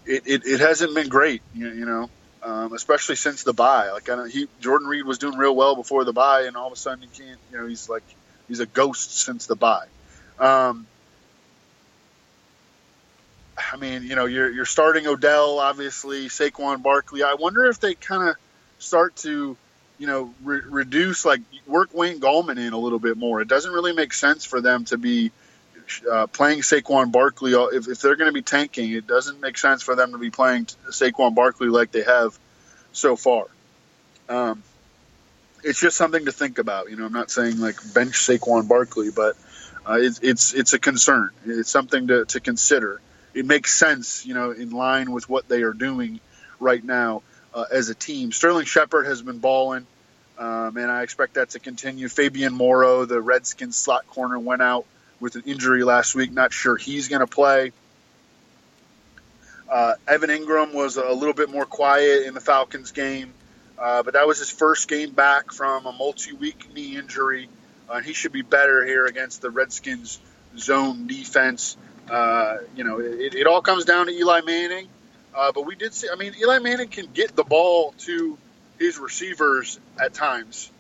S5: it, it, it hasn't been great, you, you know, um, especially since the bye. Like, I know he, Jordan Reed was doing real well before the bye, and all of a sudden he can't, you know, he's like, he's a ghost since the bye. Um, I mean, you know, you're you're starting Odell, obviously Saquon Barkley. I wonder if they kind of start to, you know, re- reduce like work Wayne Gallman in a little bit more. It doesn't really make sense for them to be uh, playing Saquon Barkley if, if they're going to be tanking. It doesn't make sense for them to be playing Saquon Barkley like they have so far. Um, it's just something to think about. You know, I'm not saying like bench Saquon Barkley, but uh, it's it's it's a concern. It's something to, to consider it makes sense, you know, in line with what they are doing right now uh, as a team. Sterling Shepard has been balling, um, and I expect that to continue. Fabian Moreau, the Redskins slot corner, went out with an injury last week. Not sure he's going to play. Uh, Evan Engram was a little bit more quiet in the Falcons game, uh, but that was his first game back from a multi-week knee injury. Uh, he should be better here against the Redskins zone defense. Uh, you know, it, it, all comes down to Eli Manning. Uh, but we did see, I mean, Eli Manning can get the ball to his receivers at times,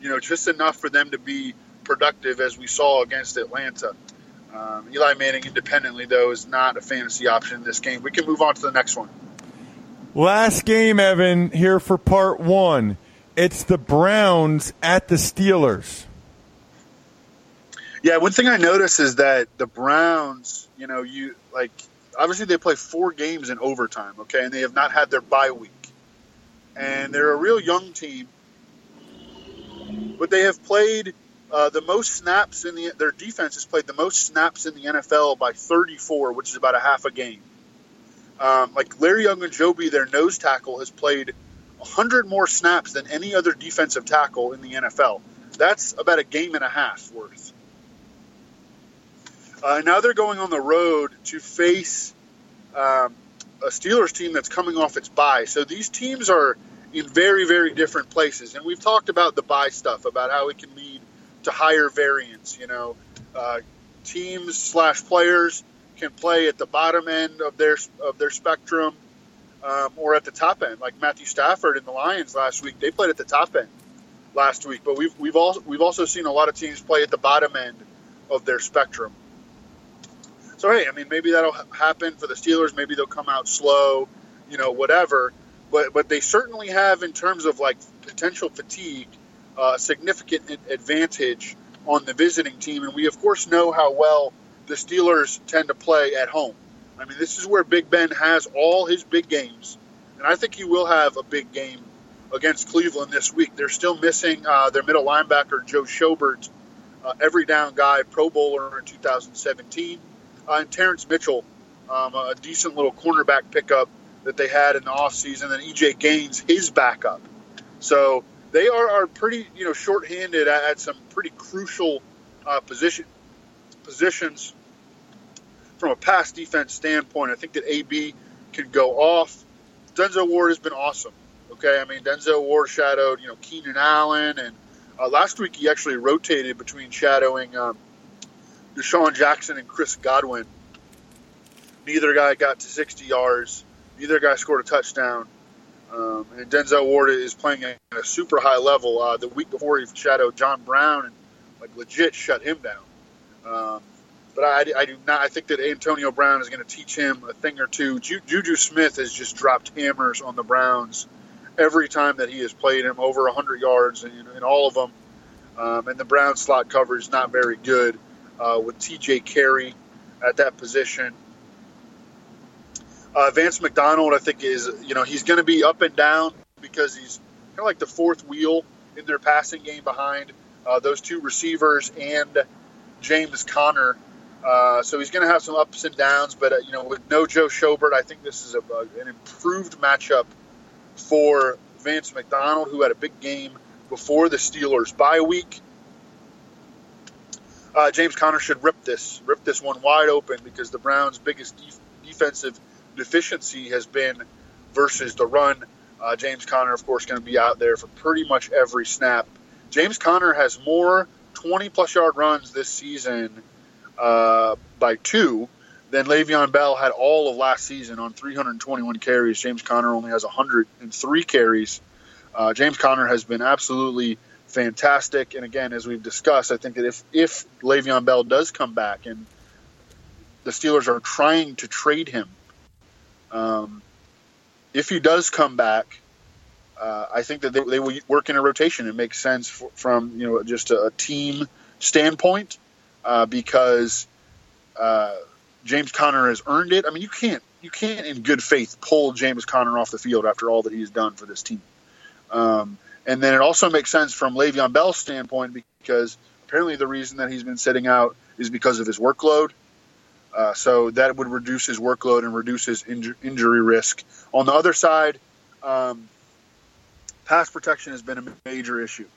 S5: you know, just enough for them to be productive as we saw against Atlanta. Um, Eli Manning independently, though, is not a fantasy option in this game. We can move on to the next one.
S4: Last game, Evan, here for part one. It's the Browns at the Steelers.
S5: Yeah, one thing I noticed is that the Browns, you know, you like obviously they play four games in overtime, okay, and they have not had their bye week, and they're a real young team, but they have played uh, the most snaps in the their defense has played the most snaps in the NFL by 34, which is about a half a game. Um, like Larry Ogunjobi, their nose tackle, has played 100 more snaps than any other defensive tackle in the NFL. That's about a game and a half worth. Uh, now they're going on the road to face um, a Steelers team that's coming off its bye. So these teams are in very, very different places. And we've talked about the bye stuff, about how it can lead to higher variance. You know, uh, teams slash players can play at the bottom end of their of their spectrum um, or at the top end. Like Matthew Stafford and the Lions last week, they played at the top end last week. But we've we've also we've also seen a lot of teams play at the bottom end of their spectrum. So hey, I mean, maybe that'll happen for the Steelers. Maybe they'll come out slow, you know, whatever. But but they certainly have, in terms of like potential fatigue, uh, a significant advantage on the visiting team. And we of course know how well the Steelers tend to play at home. I mean, this is where Big Ben has all his big games, and I think he will have a big game against Cleveland this week. They're still missing uh, their middle linebacker Joe Schobert, uh, every down guy, Pro Bowler in 2017 uh, and Terrance Mitchell, um, a decent little cornerback pickup that they had in the offseason, and EJ Gaines, his backup. So they are, are pretty, you know, shorthanded at, at some pretty crucial uh, position positions from a pass defense standpoint. I think that AB can go off. Denzel Ward has been awesome. Okay, I mean Denzel Ward shadowed, you know, Keenan Allen, and uh, last week he actually rotated between shadowing um, DeSean Jackson and Chris Godwin. Neither guy got to 60 yards Neither guy scored a touchdown. Um, and Denzel Ward is playing at a super high level. Uh, the week before, he shadowed John Brown and like legit shut him down. Um, but I, I, do not. I think that Antonio Brown is going to teach him a thing or two. Ju- Juju Smith has just dropped hammers on the Browns every time that he has played him, over 100 yards in, in all of them. Um, and the Brown slot coverage is not very good uh, with T.J. Carrie at that position. Uh, Vance McDonald, I think, is you know he's going to be up and down because he's kind of like the fourth wheel in their passing game behind uh, those two receivers and James Conner. Uh, so he's going to have some ups and downs, but uh, you know with no Joe Schobert, I think this is a, a, an improved matchup for Vance McDonald, who had a big game before the Steelers bye week. Uh, James Conner should rip this, rip this one wide open because the Browns' biggest def- defensive deficiency has been versus the run. Uh, James Conner, of course, going to be out there for pretty much every snap. James Conner has more 20 plus yard runs this season uh, by two then Le'Veon Bell had all of last season on 321 carries. James Conner only has 103 carries. Uh, James Conner has been absolutely fantastic. And again, as we've discussed, I think that if if Le'Veon Bell does come back and the Steelers are trying to trade him, um, if he does come back, uh, I think that they, they, will work in a rotation. It makes sense for, from you know just a, a team standpoint uh, because uh, James Conner has earned it. I mean, you can't you can't in good faith pull James Conner off the field after all that he's done for this team. Um, and then it also makes sense from Le'Veon Bell's standpoint because apparently the reason that he's been sitting out is because of his workload. Uh, so that would reduce his workload and reduce his inju- injury risk. On the other side, um, pass protection has been a major issue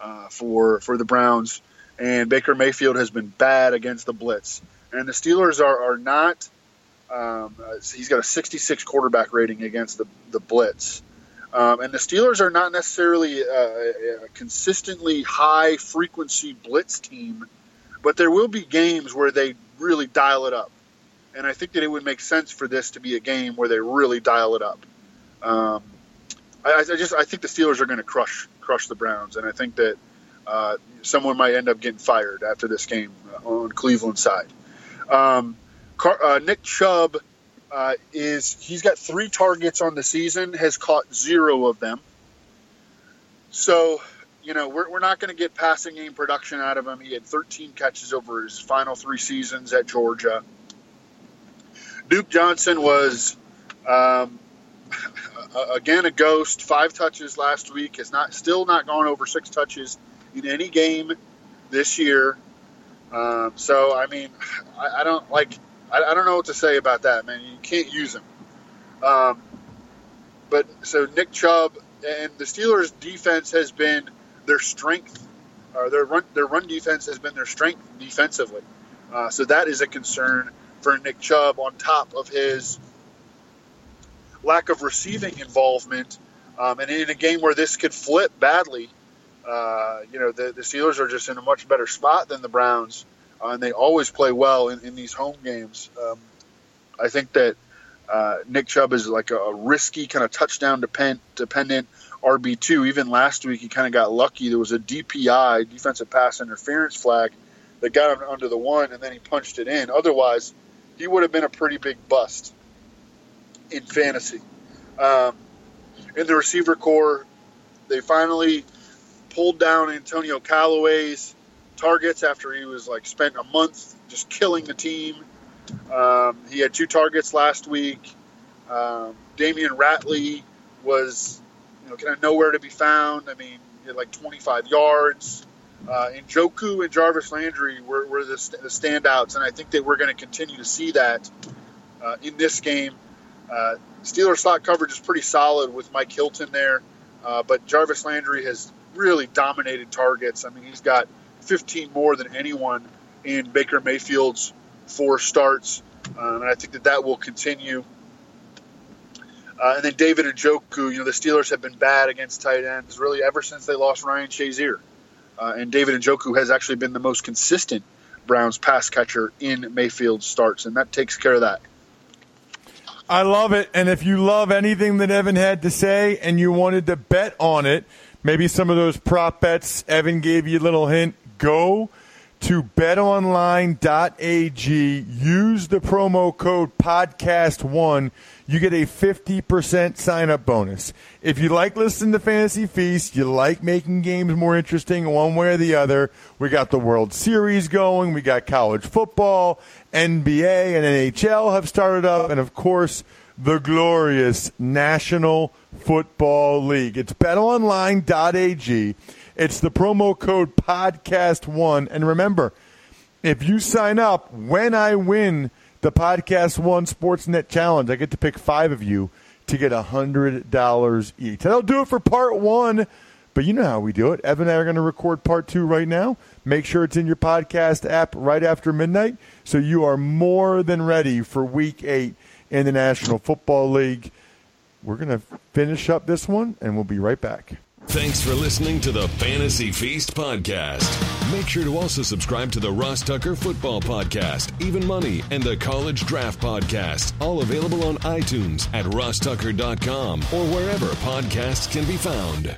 S5: uh, for for the Browns, and Baker Mayfield has been bad against the blitz. And the Steelers are are not. Um, uh, he's got a 66 quarterback rating against the the blitz. Um, and the Steelers are not necessarily a, a consistently high frequency blitz team, but there will be games where they really dial it up. And I think that it would make sense for this to be a game where they really dial it up. Um, I, I, just I think the Steelers are going to crush crush the Browns, and I think that uh, someone might end up getting fired after this game on Cleveland side. Um, Car- uh, Nick Chubb uh, is he's got three targets on the season, has caught zero of them. So, you know, we're, we're not going to get passing game production out of him. He had 13 catches over his final three seasons at Georgia. Duke Johnson was, um, again, a ghost. Five touches last week. Has not still not gone over six touches in any game this year. Um, so, I mean, I, I don't like I, I, don't know what to say about that, man. You can't use him. Um, but so Nick Chubb and the Steelers' defense has been their strength, or their run their run defense has been their strength defensively. Uh, so that is a concern for Nick Chubb on top of his lack of receiving involvement. Um, and in a game where this could flip badly, uh, you know, the, the Steelers are just in a much better spot than the Browns uh, and they always play well in, in these home games. Um, I think that uh, Nick Chubb is like a, a risky kind of touchdown depend, dependent RB two. Even last week, he kind of got lucky. There was a DPI, defensive pass interference flag, that got him under the one, and then he punched it in. Otherwise, he would have been a pretty big bust in fantasy. Um, in the receiver corps, they finally pulled down Antonio Callaway's targets after he was like spent a month just killing the team. Um, he had two targets last week. Um, Damion Ratley was, you know, kind of nowhere to be found. I mean, he had like 25 yards. Uh, and Njoku and Jarvis Landry were, were the, the, standouts, and I think that we're going to continue to see that uh, in this game. Uh, Steelers slot coverage is pretty solid with Mike Hilton there, uh, but Jarvis Landry has really dominated targets. I mean, he's got 15 more than anyone in Baker Mayfield's four starts, um, and I think that that will continue. Uh, and then David Njoku, you know, the Steelers have been bad against tight ends really ever since they lost Ryan Shazier. Uh, and David Njoku has actually been the most consistent Browns pass catcher in Mayfield's starts, and that takes care of that.
S4: I love it. And if you love anything that Evan had to say and you wanted to bet on it, maybe some of those prop bets Evan gave you a little hint, go to betonline.ag. Use the promo code podcast1. You get a 50% sign up bonus. If you like listening to Fantasy Feast, you like making games more interesting one way or the other, we got the World Series going, we got college football, NBA and NHL have started up, and of course, the glorious National Football League. It's betonline.ag. It's the promo code podcast1. And remember, if you sign up when I win the Podcast One Sportsnet Challenge, I get to pick five of you to get $100 each. That'll do it for part one. But you know how we do it. Evan and I are going to record part two right now. Make sure it's in your podcast app right after midnight so you are more than ready for week eight in the National Football League. We're going to finish up this one and we'll be right back.
S1: Thanks for listening to the Fantasy Feast podcast. Make sure to also subscribe to the Ross Tucker Football Podcast, Even Money, and the College Draft Podcast, all available on iTunes at rosstucker.com or wherever podcasts can be found.